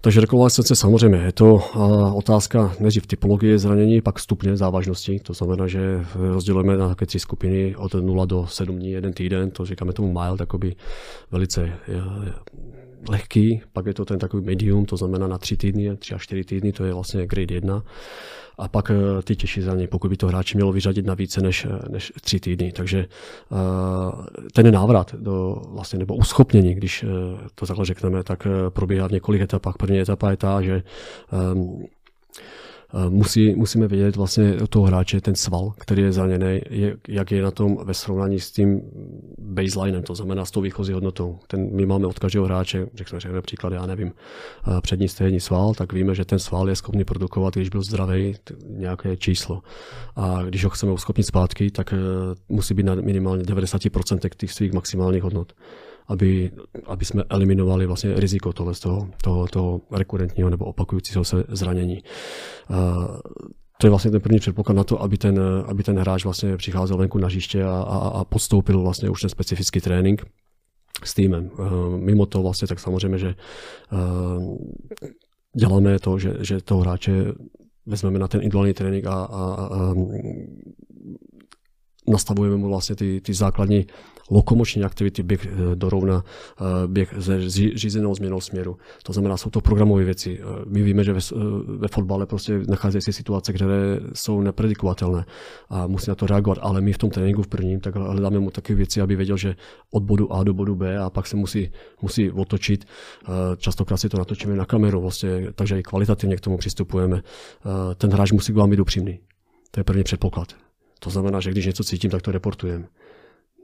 Takže rekonvalescence samozřejmě je to otázka nejdřív typologie zranění, pak stupně závažnosti. To znamená, že rozdělujeme na také tři skupiny od 0 do 7 dní, jeden týden, to říkáme tomu mild, takoby velice e, lehký, pak je to ten takový medium, to znamená na tři týdny, tři až čtyři týdny, to je vlastně grade 1 a pak eh, ty těžší zranění, pokud by to hráči mělo vyřadit na více než, eh, než tři týdny. Takže eh, ten návrat do vlastně, nebo uschopnění, když to takhle řekneme, tak probíhá v několik etapách. První etapa je ta, že ehm, Eh, musí, musíme vědět vlastně toho hráče, ten sval, který je zraněný, jak je na tom ve srovnání s tím baselinem, to znamená s tou výchozí hodnotou. Ten, my máme od každého hráče, řekněme, řekněme příklad, já nevím, eh, přední střední sval, tak víme, že ten sval je schopný produkovat, když byl zdravý, nějaké číslo. A když ho chceme uschopnit zpátky, tak eh, musí být na minimálně 90% těch svých maximálních hodnot aby, aby jsme eliminovali vlastně riziko tohle z toho, toho, toho rekurentního nebo opakujícího se zranění. To je vlastně ten první předpoklad na to, aby ten, aby ten hráč vlastně přicházel venku na hřiště a, a, a podstoupil vlastně už ten specifický trénink s týmem. Mimo to vlastně tak samozřejmě, že děláme to, že, že toho hráče vezmeme na ten individuální trénink a, a, a nastavujeme mu vlastně ty, ty základní lokomoční aktivity, běh eh, do rovna, eh, běh se řízenou změnou směru. To znamená, jsou to programové věci. Eh, my víme, že ve, ve fotbale prostě nacházejí se situace, které jsou nepredikovatelné a musí na to reagovat, ale my v tom tréninku v prvním tak hledáme mu takové věci, aby věděl, že od bodu A do bodu B a pak se musí, musí otočit. Častokrát si to natočíme na kameru, vlastně, takže i kvalitativně k tomu přistupujeme. Ten hráč musí k vám být upřímný. To je první předpoklad. To znamená, že když něco cítím, tak to reportujeme.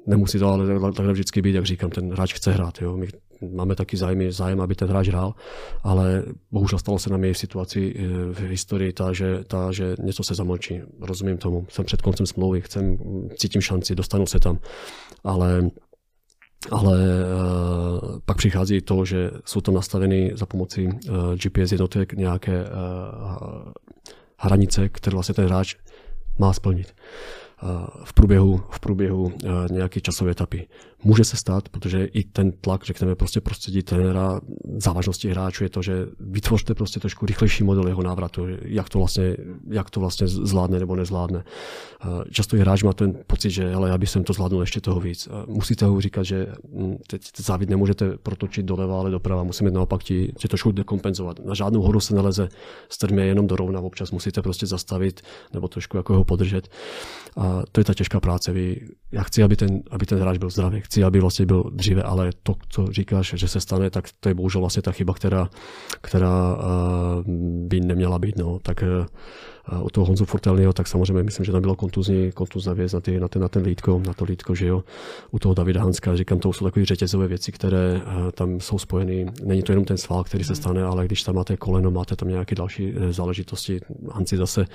Nemusí to ale takhle vždycky být, jak říkám, ten hráč chce hrát. Jo? My máme taky zájem, zájem, aby ten hráč hrál, ale bohužel stalo se na mě v situaci eh, v historii ta, že, ta, že něco se zamlčí. Rozumím tomu. Jsem před koncem smlouvy, chcem, cítím šanci, dostanu se tam. Ale ale uh, pak přichází to, že jsou tam nastaveny za pomoci uh, eh, GPS jednotek nějaké uh, hranice, které vlastně ten hráč má splnit. V průběhu, v průběhu nějaké časové etapy. Může se stát, protože i ten tlak, řekněme, prostě prostředí trenéra, závažnosti hráčů je to, že vytvořte prostě trošku rychlejší model jeho návratu, jak to vlastně, jak to vlastně zvládne nebo nezvládne. Často i hráč má ten pocit, že ale já bych to zvládnul ještě toho víc. Musíte ho říkat, že hm, teď závid nemůžete protočit doleva, ale doprava, musíme naopak ti, ti trošku dekompenzovat. Na žádnou horu se neleze strmě jenom do rovna, občas musíte prostě zastavit nebo trošku jako ho podržet. A to je ta těžká práce. Vy, já chci, aby ten, aby ten hráč byl zdravý, chci, aby vlastně byl dříve, ale to, co říkáš, že se stane, tak to je bohužel vlastně ta chyba, která, která uh, by neměla být. No. Tak uh, u toho Honzu Fortelního, tak samozřejmě myslím, že tam bylo kontuzní, kontuzná věc na, ty, na, ten, na ten lítko, na to lítko, že jo. U toho Davida Hanska, říkám, to jsou takové řetězové věci, které uh, tam jsou spojeny. Není to jenom ten sval, který se stane, ale když tam máte koleno, máte tam nějaké další záležitosti. Hanci zase,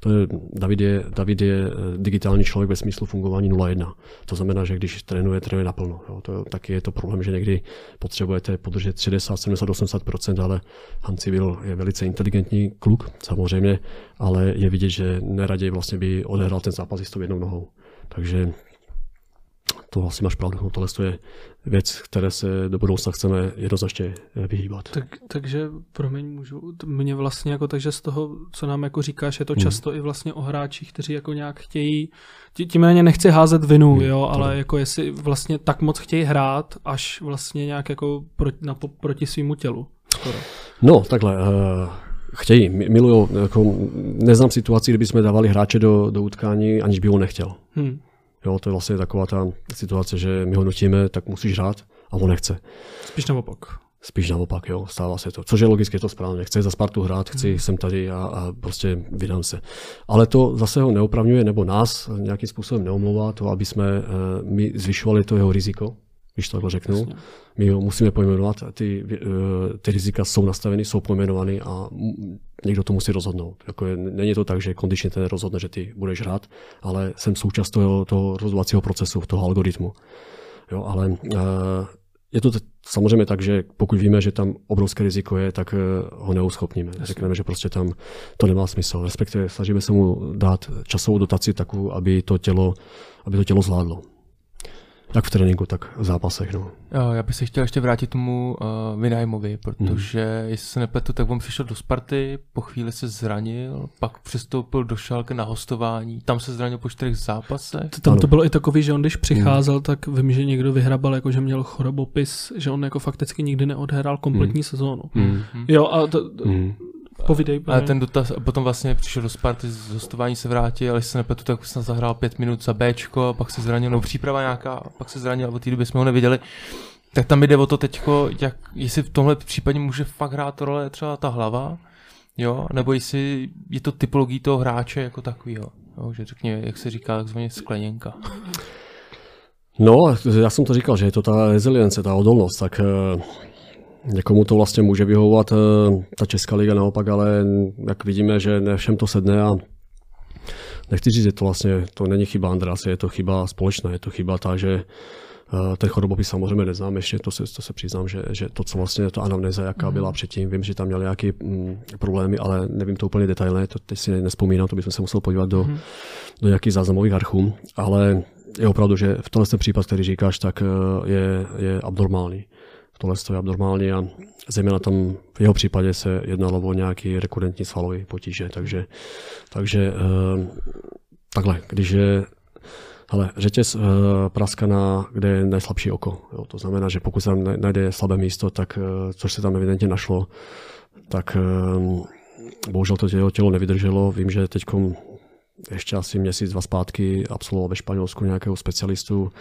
to je, David je, David je digitální člověk ve smyslu fungování 0-1. To znamená, že když trénuje, trénuje naplno. Jo. To, taky je to problém, že někdy potřebujete podržet 60, 70, 80% ale Hanci byl, je velice inteligentní kluk, samozřejmě, ale je vidět, že neraději vlastně by odehrál ten zápas s tou jednou nohou. Takže to asi máš pravdu. No, tohle je věc, které se do budoucna chceme jednoznačně vyhýbat. Tak, takže, promiň, můžu, mě vlastně jako takže z toho, co nám jako říkáš, je to hmm. často i vlastně o hráčích, kteří jako nějak chtějí, tím na ně nechci házet vinu, hmm, jo, ale to. jako jestli vlastně tak moc chtějí hrát, až vlastně nějak jako proti, na, proti svýmu tělu. Skoro. No, takhle. Uh chtějí, milují. Jako, neznám situaci, kdyby jsme dávali hráče do, do utkání, aniž by ho nechtěl. Hmm. Jo, to je vlastně taková ta situace, že my ho nutíme, tak musíš hrát a on nechce. Spíš naopak. Spíš naopak, jo, stává se to. Což je logicky, je to správně. Chce za Spartu hrát, chci, hmm. jsem tady a, a prostě vydám se. Ale to zase ho neopravňuje, nebo nás nějakým způsobem neomlouvá to, aby jsme uh, my zvyšovali to jeho riziko, když to takhle řeknu. Jasně. My ho musíme pojmenovat, ty, uh, ty rizika jsou nastaveny, jsou pojmenovány a někdo to musí rozhodnout. Jako je, není to tak, že kondičně ten rozhodne, že ty budeš hrát, ale jsem součást toho, toho rozhodovacího procesu, toho algoritmu. Jo, ale uh, je to samozřejmě tak, že pokud víme, že tam obrovské riziko je, tak uh, ho neuschopníme. Jasně. Řekneme, že prostě tam to nemá smysl. Respektive snažíme se mu dát časovou dotaci takovou, aby to tělo, aby to tělo zvládlo. Jak v tréninku, tak v zápasech. No. Já bych se chtěl ještě vrátit tomu uh, Vinajmovi, protože hmm. jestli se nepletu, tak on přišel do Sparty, po chvíli se zranil, pak přestoupil do Šalke na hostování, tam se zranil po čtyřech zápasech. Tam ano. to bylo i takový, že on když přicházel, hmm. tak vím, že někdo vyhrabal, jako že měl chorobopis, že on jako fakticky nikdy neodhrál kompletní hmm. sezónu. Hmm. Jo, a to, hmm. Povídej, Ale ten dotaz, potom vlastně přišel do Sparty, z hostování se vrátil, ale se nepletu, tak jsem zahrál pět minut za Bčko, pak se zranil, no příprava nějaká, pak se zranil, a od té doby jsme ho neviděli. Tak tam jde o to teďko, jak, jestli v tomhle případě může fakt hrát role třeba ta hlava, jo, nebo jestli je to typologií toho hráče jako takového, jo, že řekně, jak se říká, takzvaně skleněnka. No, já jsem to říkal, že je to ta rezilience, ta odolnost, tak eh, Někomu to vlastně může vyhovovat eh, ta Česká liga naopak, ale jak vidíme, že ne všem to sedne a nechci říct, že to vlastně to není chyba Andrase, je to chyba společná, je to chyba ta, že eh, ten chorobopis samozřejmě neznám ještě, to se, to se přiznám, že, že to, co vlastně, to anamnéza, jaká mm. byla předtím, vím, že tam měl nějaké mm, problémy, ale nevím to úplně detailně, to teď si nespomínám, to bychom se musel podívat do, mm. do nějakých záznamových archů, ale je opravdu, že v tomhle případ, který říkáš, tak eh, je, je abnormální tohle je abnormální a zejména tam v jeho případě se jednalo o nějaký rekurentní svalový potíže, takže, takže uh, takhle, když je ale řetěz uh, praskaná, kde je nejslabší oko. Jo, to znamená, že pokud se tam najde slabé místo, tak, uh, což se tam evidentně našlo, tak bohužel to jeho tělo nevydrželo. Vím, že teď ještě asi měsíc, dva zpátky absolvoval ve Španělsku nějakého specialistu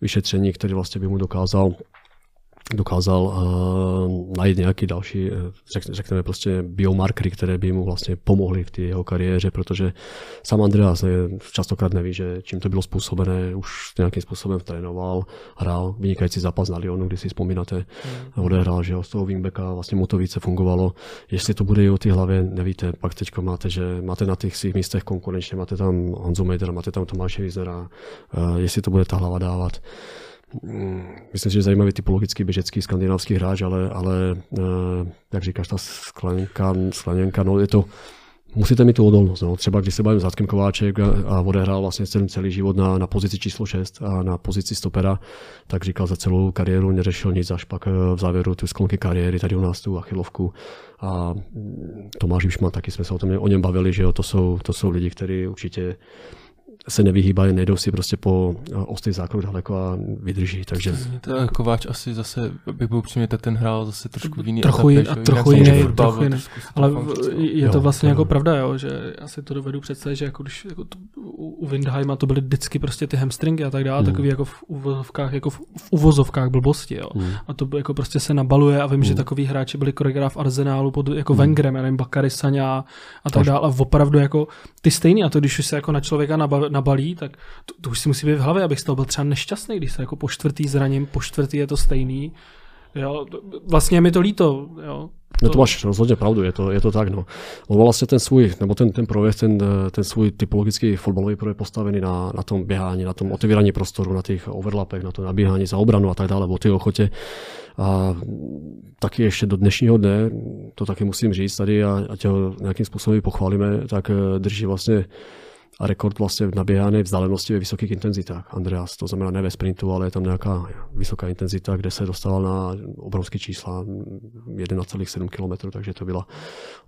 vyšetření, který vlastně by mu dokázal dokázal uh, najít nějaký další, eh, řek, řekněme prostě biomarkery, které by mu vlastně pomohly v té jeho kariéře, protože sám Andreas častokrát neví, že čím to bylo způsobené, už nějakým způsobem trénoval, hrál vynikající zápas na Lyonu, když si vzpomínáte, mm. odehrál, že jo, z toho wingbacka vlastně mu to více fungovalo. Jestli to bude i o té hlavě, nevíte, pak teď máte, že máte na těch svých místech konkurenčně, máte tam Honzu Mejdera, máte tam Tomáše Vizera, uh, jestli to bude ta hlava dávat. Myslím si, že zajímavý typologický běžecký skandinávský hráč, ale, ale eh, jak říkáš, ta skleněnka, skleněnka, no je to musíte mít tu odolnost. No. Třeba když se bavím s Radkem Kováček a, a odehrál vlastně celý, celý život na, na pozici číslo 6 a na pozici stopera, tak říkal za celou kariéru neřešil nic, až pak v závěru tu sklonky kariéry tady u nás tu achilovku. A mm, Tomáš Jušman, taky jsme se o tom o něm bavili, že jo, to jsou, to jsou lidi, kteří určitě se nevyhýbají, nejdou si prostě po eh, ostrý zákrok daleko a vydrží. Takže... To Kováč asi zase, bych byl upřímně, ten hrál zase trošku jiný trochu, etapě, a trochu jiný, fotbal, trochu jiný. Ale je to vlastně jo, jako pravda, jo, že já si to dovedu představit, že jako když jako to, u Windheima to byly vždycky prostě ty hamstringy a tak dále, mm. takový jako v uvozovkách, jako v, v uvozovkách blbosti, jo. Mm. A to jako prostě se nabaluje a vím, mm. že takový hráči byli koreograf v Arsenálu pod jako mm. Wengerem, já nevím, Bakary Saňa a tak dále. A opravdu jako ty stejný a to, když se jako na člověka nabalí, tak to, to už si musí být v hlavě, abych z toho byl třeba nešťastný, když se jako po čtvrtý zraním, po čtvrtý je to stejný. Jo, vlastně je mi to líto. Jo. No to máš rozhodně pravdu, je to, je to tak. No. On vlastně ten svůj, nebo ten, ten projekt, ten, ten svůj typologický fotbalový projekt postavený na, na tom běhání, na tom otevírání prostoru, na těch overlapech, na to nabíhání za obranu a tak dále, o ty ochotě. A taky ještě do dnešního dne, to taky musím říct tady a ať ho nějakým způsobem pochválíme, tak eh, drží vlastně a rekord vlastně v naběhané vzdálenosti ve vysokých intenzitách. Andreas, to znamená ne ve sprintu, ale je tam nějaká vysoká intenzita, kde se dostal na obrovské čísla 1,7 km, takže to byla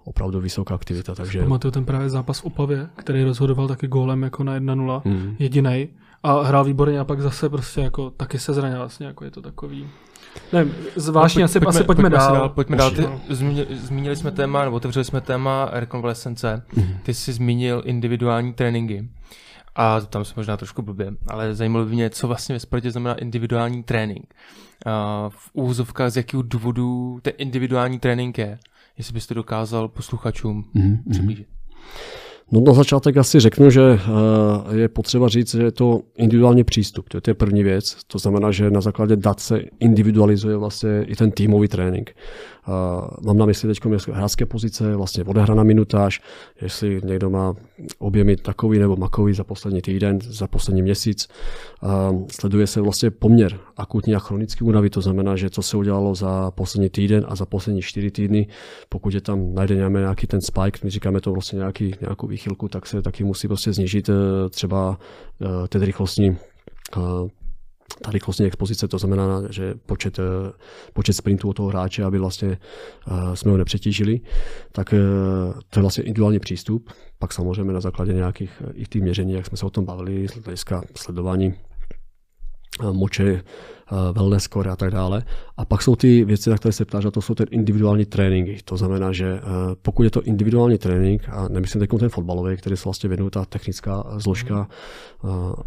opravdu vysoká aktivita. Takže... Pamatuju ten právě zápas v Opavě, který rozhodoval taky gólem jako na 1-0, mm. jediný a hrál výborně a pak zase prostě jako taky se zranil vlastně, jako je to takový ne, zvláštně, no, asi, pojďme, asi pojďme, pojďme dál. dál. Pojďme dál. Ty, zmínili, zmínili jsme téma, nebo otevřeli jsme téma rekonvalescence. Mm-hmm. Ty jsi zmínil individuální tréninky. A tam se možná trošku blbě, ale zajímalo by mě, co vlastně ve sportě znamená individuální trénink. A v úvozovkách z jakého důvodu ten individuální trénink je. Jestli byste dokázal posluchačům mm-hmm. přiblížit. No na začátek asi řeknu, že eh, je potřeba říct, že je to individuální přístup. To je první věc. To znamená, že na základě dat se individualizuje vlastně i ten týmový trénink. Mám na mysli teď hráčské pozice, vlastně odehraná minutáž, jestli někdo má objemy takový nebo makový za poslední týden, za poslední měsíc. Sleduje se vlastně poměr akutní a chronický únavy, to znamená, že co se udělalo za poslední týden a za poslední čtyři týdny, pokud je tam najde nějaký ten spike, my říkáme to vlastně nějaký, nějakou výchylku, tak se taky musí prostě snížit eh, třeba eh, ten rychlostní eh, ta rychlostní expozice, to znamená, že počet, eh, počet sprintů od toho hráče, aby vlastně eh, jsme ho nepřetížili, tak eh, to je vlastně individuální přístup. Pak samozřejmě na základě nějakých i těch měření, jak jsme se o tom bavili, z hlediska sledování moče, wellness score a tak dále. A pak jsou ty věci, na které se ptáš, a to jsou ty individuální tréninky. To znamená, že pokud je to individuální trénink, a nemyslím teď ten fotbalový, který se vlastně věnuje ta technická zložka,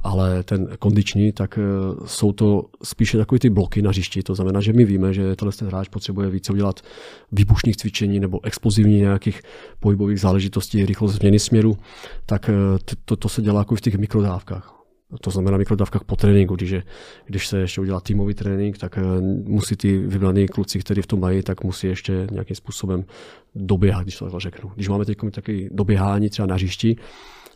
ale ten kondiční, tak jsou to spíše takové ty bloky na hřišti. To znamená, že my víme, že tenhle ten hráč potřebuje více udělat výbušných cvičení nebo explozivní nějakých pohybových záležitostí, rychlost změny směru, tak to, to se dělá jako v těch mikrodávkách to znamená mikrodávkách po tréninku, když, je, když se ještě udělá týmový trénink, tak eh, musí ty vybraní kluci, kteří v tom mají, tak musí ještě nějakým způsobem doběhat, když to takhle řeknu. Když máme teď taky doběhání třeba na hřišti,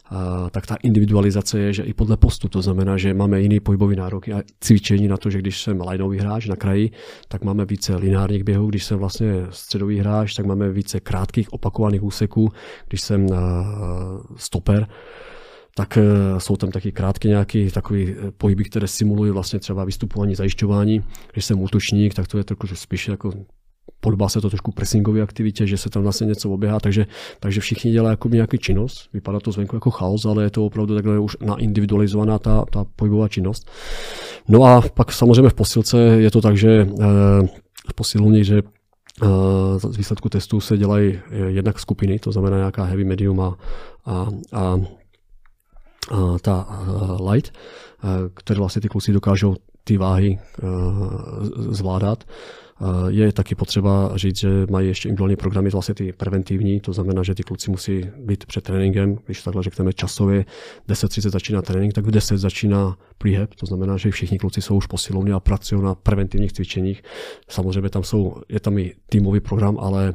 a, tak ta individualizace je, že i podle postu, to znamená, že máme jiný pohybový nároky a cvičení na to, že když jsem lineový hráč na kraji, tak máme více lineárních běhů, když jsem vlastně středový hráč, tak máme více krátkých opakovaných úseků, když jsem stoper, tak eh, jsou tam taky krátké nějaké takové eh, pohyby, které simulují vlastně třeba vystupování, zajišťování. Když jsem útočník, tak to je trošku spíš jako podobá se to trošku pressingové aktivitě, že se tam vlastně něco oběhá, takže, takže všichni dělají jako nějaký činnost. Vypadá to zvenku jako chaos, ale je to opravdu takhle už na individualizovaná ta, ta pohybová činnost. No a pak samozřejmě v posilce je to tak, že eh, v posilovně, že z výsledku testů se dělají jednak skupiny, to znamená nějaká heavy, medium a, a, a ta light, které vlastně ty kluci dokážou ty váhy zvládat. Je taky potřeba říct, že mají ještě individuální programy, vlastně ty preventivní, to znamená, že ty kluci musí být před tréninkem, když takhle řekneme časově, 10.30 začíná trénink, tak v 10 začíná prehab, to znamená, že všichni kluci jsou už posilovní a pracují na preventivních cvičeních. Samozřejmě tam jsou, je tam i týmový program, ale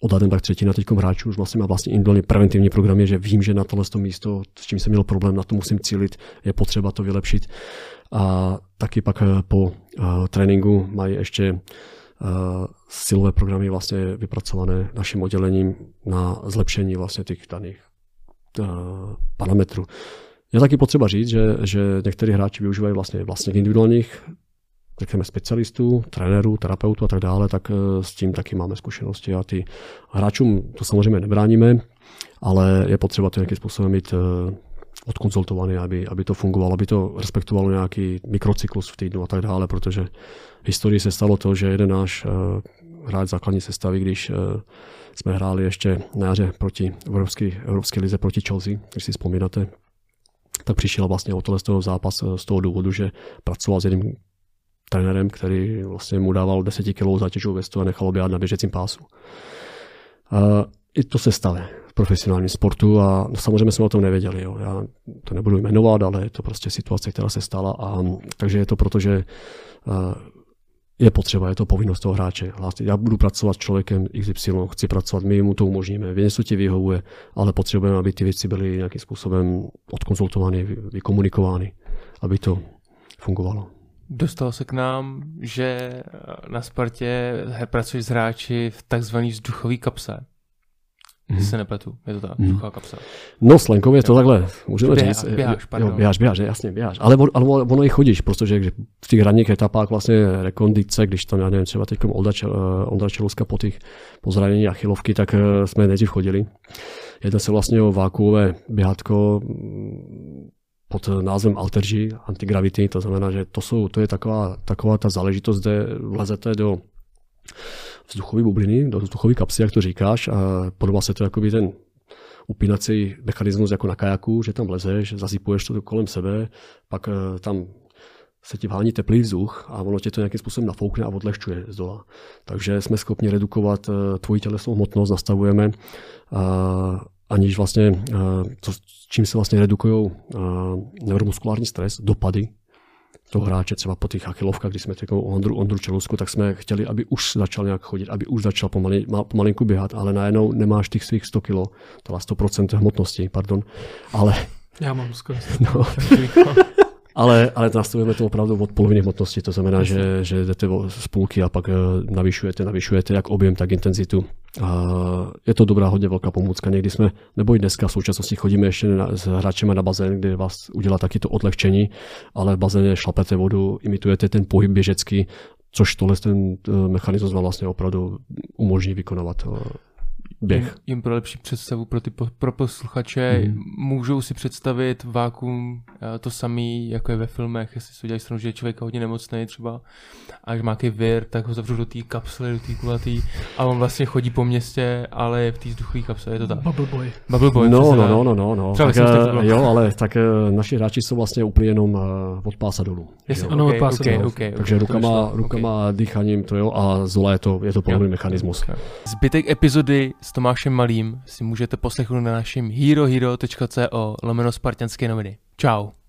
odhadem tak třetina teď hráčů už vlastně má vlastně individuální preventivní program, že vím, že na tohle místo, s čím jsem měl problém, na to musím cílit, je potřeba to vylepšit. A taky pak eh, po uh, tréninku mají ještě silové programy vlastně vypracované naším oddělením na zlepšení vlastně těch daných parametrů. Je taky potřeba říct, že, že někteří hráči využívají vlastně vlastně individuálních řekněme specialistů, trenérů, terapeutů a tak dále, tak s tím taky máme zkušenosti a ty hráčům to samozřejmě nebráníme, ale je potřeba to nějakým způsobem mít odkonzultovaný, aby, aby to fungovalo, aby to respektovalo nějaký mikrocyklus v týdnu a tak dále, protože v historii se stalo to, že jeden náš uh, hráč základní sestavy, když jsme hráli ještě na jaře proti Evropské, Evropské lize proti Chelsea, když si vzpomínáte, tak přišel vlastně o tohle z toho zápas z toho důvodu, že pracoval s jedním trenérem, který vlastně mu dával 10 kg zátěžovou vestu a nechal oběhat na běžecím pásu. Uh, I to se stane profesionálním sportu a no, samozřejmě jsme o tom nevěděli. Jo. Já to nebudu jmenovat, ale je to prostě situace, která se stala. A, takže je to proto, že je potřeba, je to povinnost toho hráče. Já budu pracovat s člověkem XY, chci pracovat, my mu to umožníme, vy něco ti vyhovuje, ale potřebujeme, aby ty věci byly nějakým způsobem odkonzultovány, vykomunikovány, aby to fungovalo. Dostalo se k nám, že na Spartě pracuješ s hráči v takzvané vzduchové kapse. Mm. se nepletu, je to ta mm. duchová kapsa. No, slankově je to takhle, můžeme Běha, říct. Běháš, pardon. Jo, běháš, běháš, jasně, běháš. Ale, ale ono i chodíš, protože v těch ranních etapách vlastně rekondice, když tam, já nevím, třeba teď eh, Ondra Čeluska po těch pozranění achilovky, tak eh, jsme nejdřív chodili. Jedná se vlastně o vákuové běhatko pod názvem Altergy, Antigravity, to znamená, že to, jsou, to je taková, taková ta záležitost, kde vlezete do vzduchové bubliny, do vzduchové kapsy, jak to říkáš, a podobá se to jako by ten upínací mechanismus jako na kajaku, že tam lezeš, zasypuješ to kolem sebe, pak eh, tam se ti vhání teplý vzduch a ono tě to nějakým způsobem nafoukne a odlehčuje z dola. Takže jsme schopni redukovat eh, tvoji tělesnou hmotnost, nastavujeme, aniž vlastně, to, s čím se vlastně redukují neuromuskulární stres, dopady toho hráče třeba po těch achilovkách, když jsme řekli o Ondru, Ondru Čelusku, tak jsme chtěli, aby už začal nějak chodit, aby už začal pomalin, pomalinku běhat, ale najednou nemáš těch svých 100 kg, teda 100% hmotnosti, pardon, ale... Já mám skoro no. ale, ale nastavujeme to opravdu od poloviny hmotnosti, to znamená, že, že jdete z půlky a pak eh, navyšujete, navyšujete jak objem, tak intenzitu. Je to dobrá, hodně velká pomůcka. Někdy jsme, nebo i dneska v současnosti chodíme ještě na, s hráčema na bazén, kde vás udělá taky to odlehčení, ale v bazéně šlapete vodu, imitujete ten pohyb běžecký, což tohle ten eh, mechanismus vám vlastně opravdu umožní vykonávat eh, běh. Jim, jim pro lepší představu pro ty po, pro posluchače mm. můžou si představit vákum eh, to samý, jako je ve filmech, jestli si udělají stranu, že je člověk hodně nemocný třeba a že má nějaký vir, tak ho zavřou do té kapsly, do té kulatý a on vlastně chodí po městě, ale je v té vzduchové kapsle, je to tak. Bubble boy. Bubble boy, no, no, no, no, no, no. Tak, uh, jo, ale tak uh, naši hráči jsou vlastně úplně jenom uh, od pása dolů. Jestli, ano, okay, od pása okay, dolů. Okay, okay, Takže rukama, rukama okay. dýchaním to jo a zola je to, je to podobný mechanismus. Okay. Zbytek epizody s Tomášem Malým si můžete poslechnout na našem herohero.co lomeno spartianské noviny. Ciao.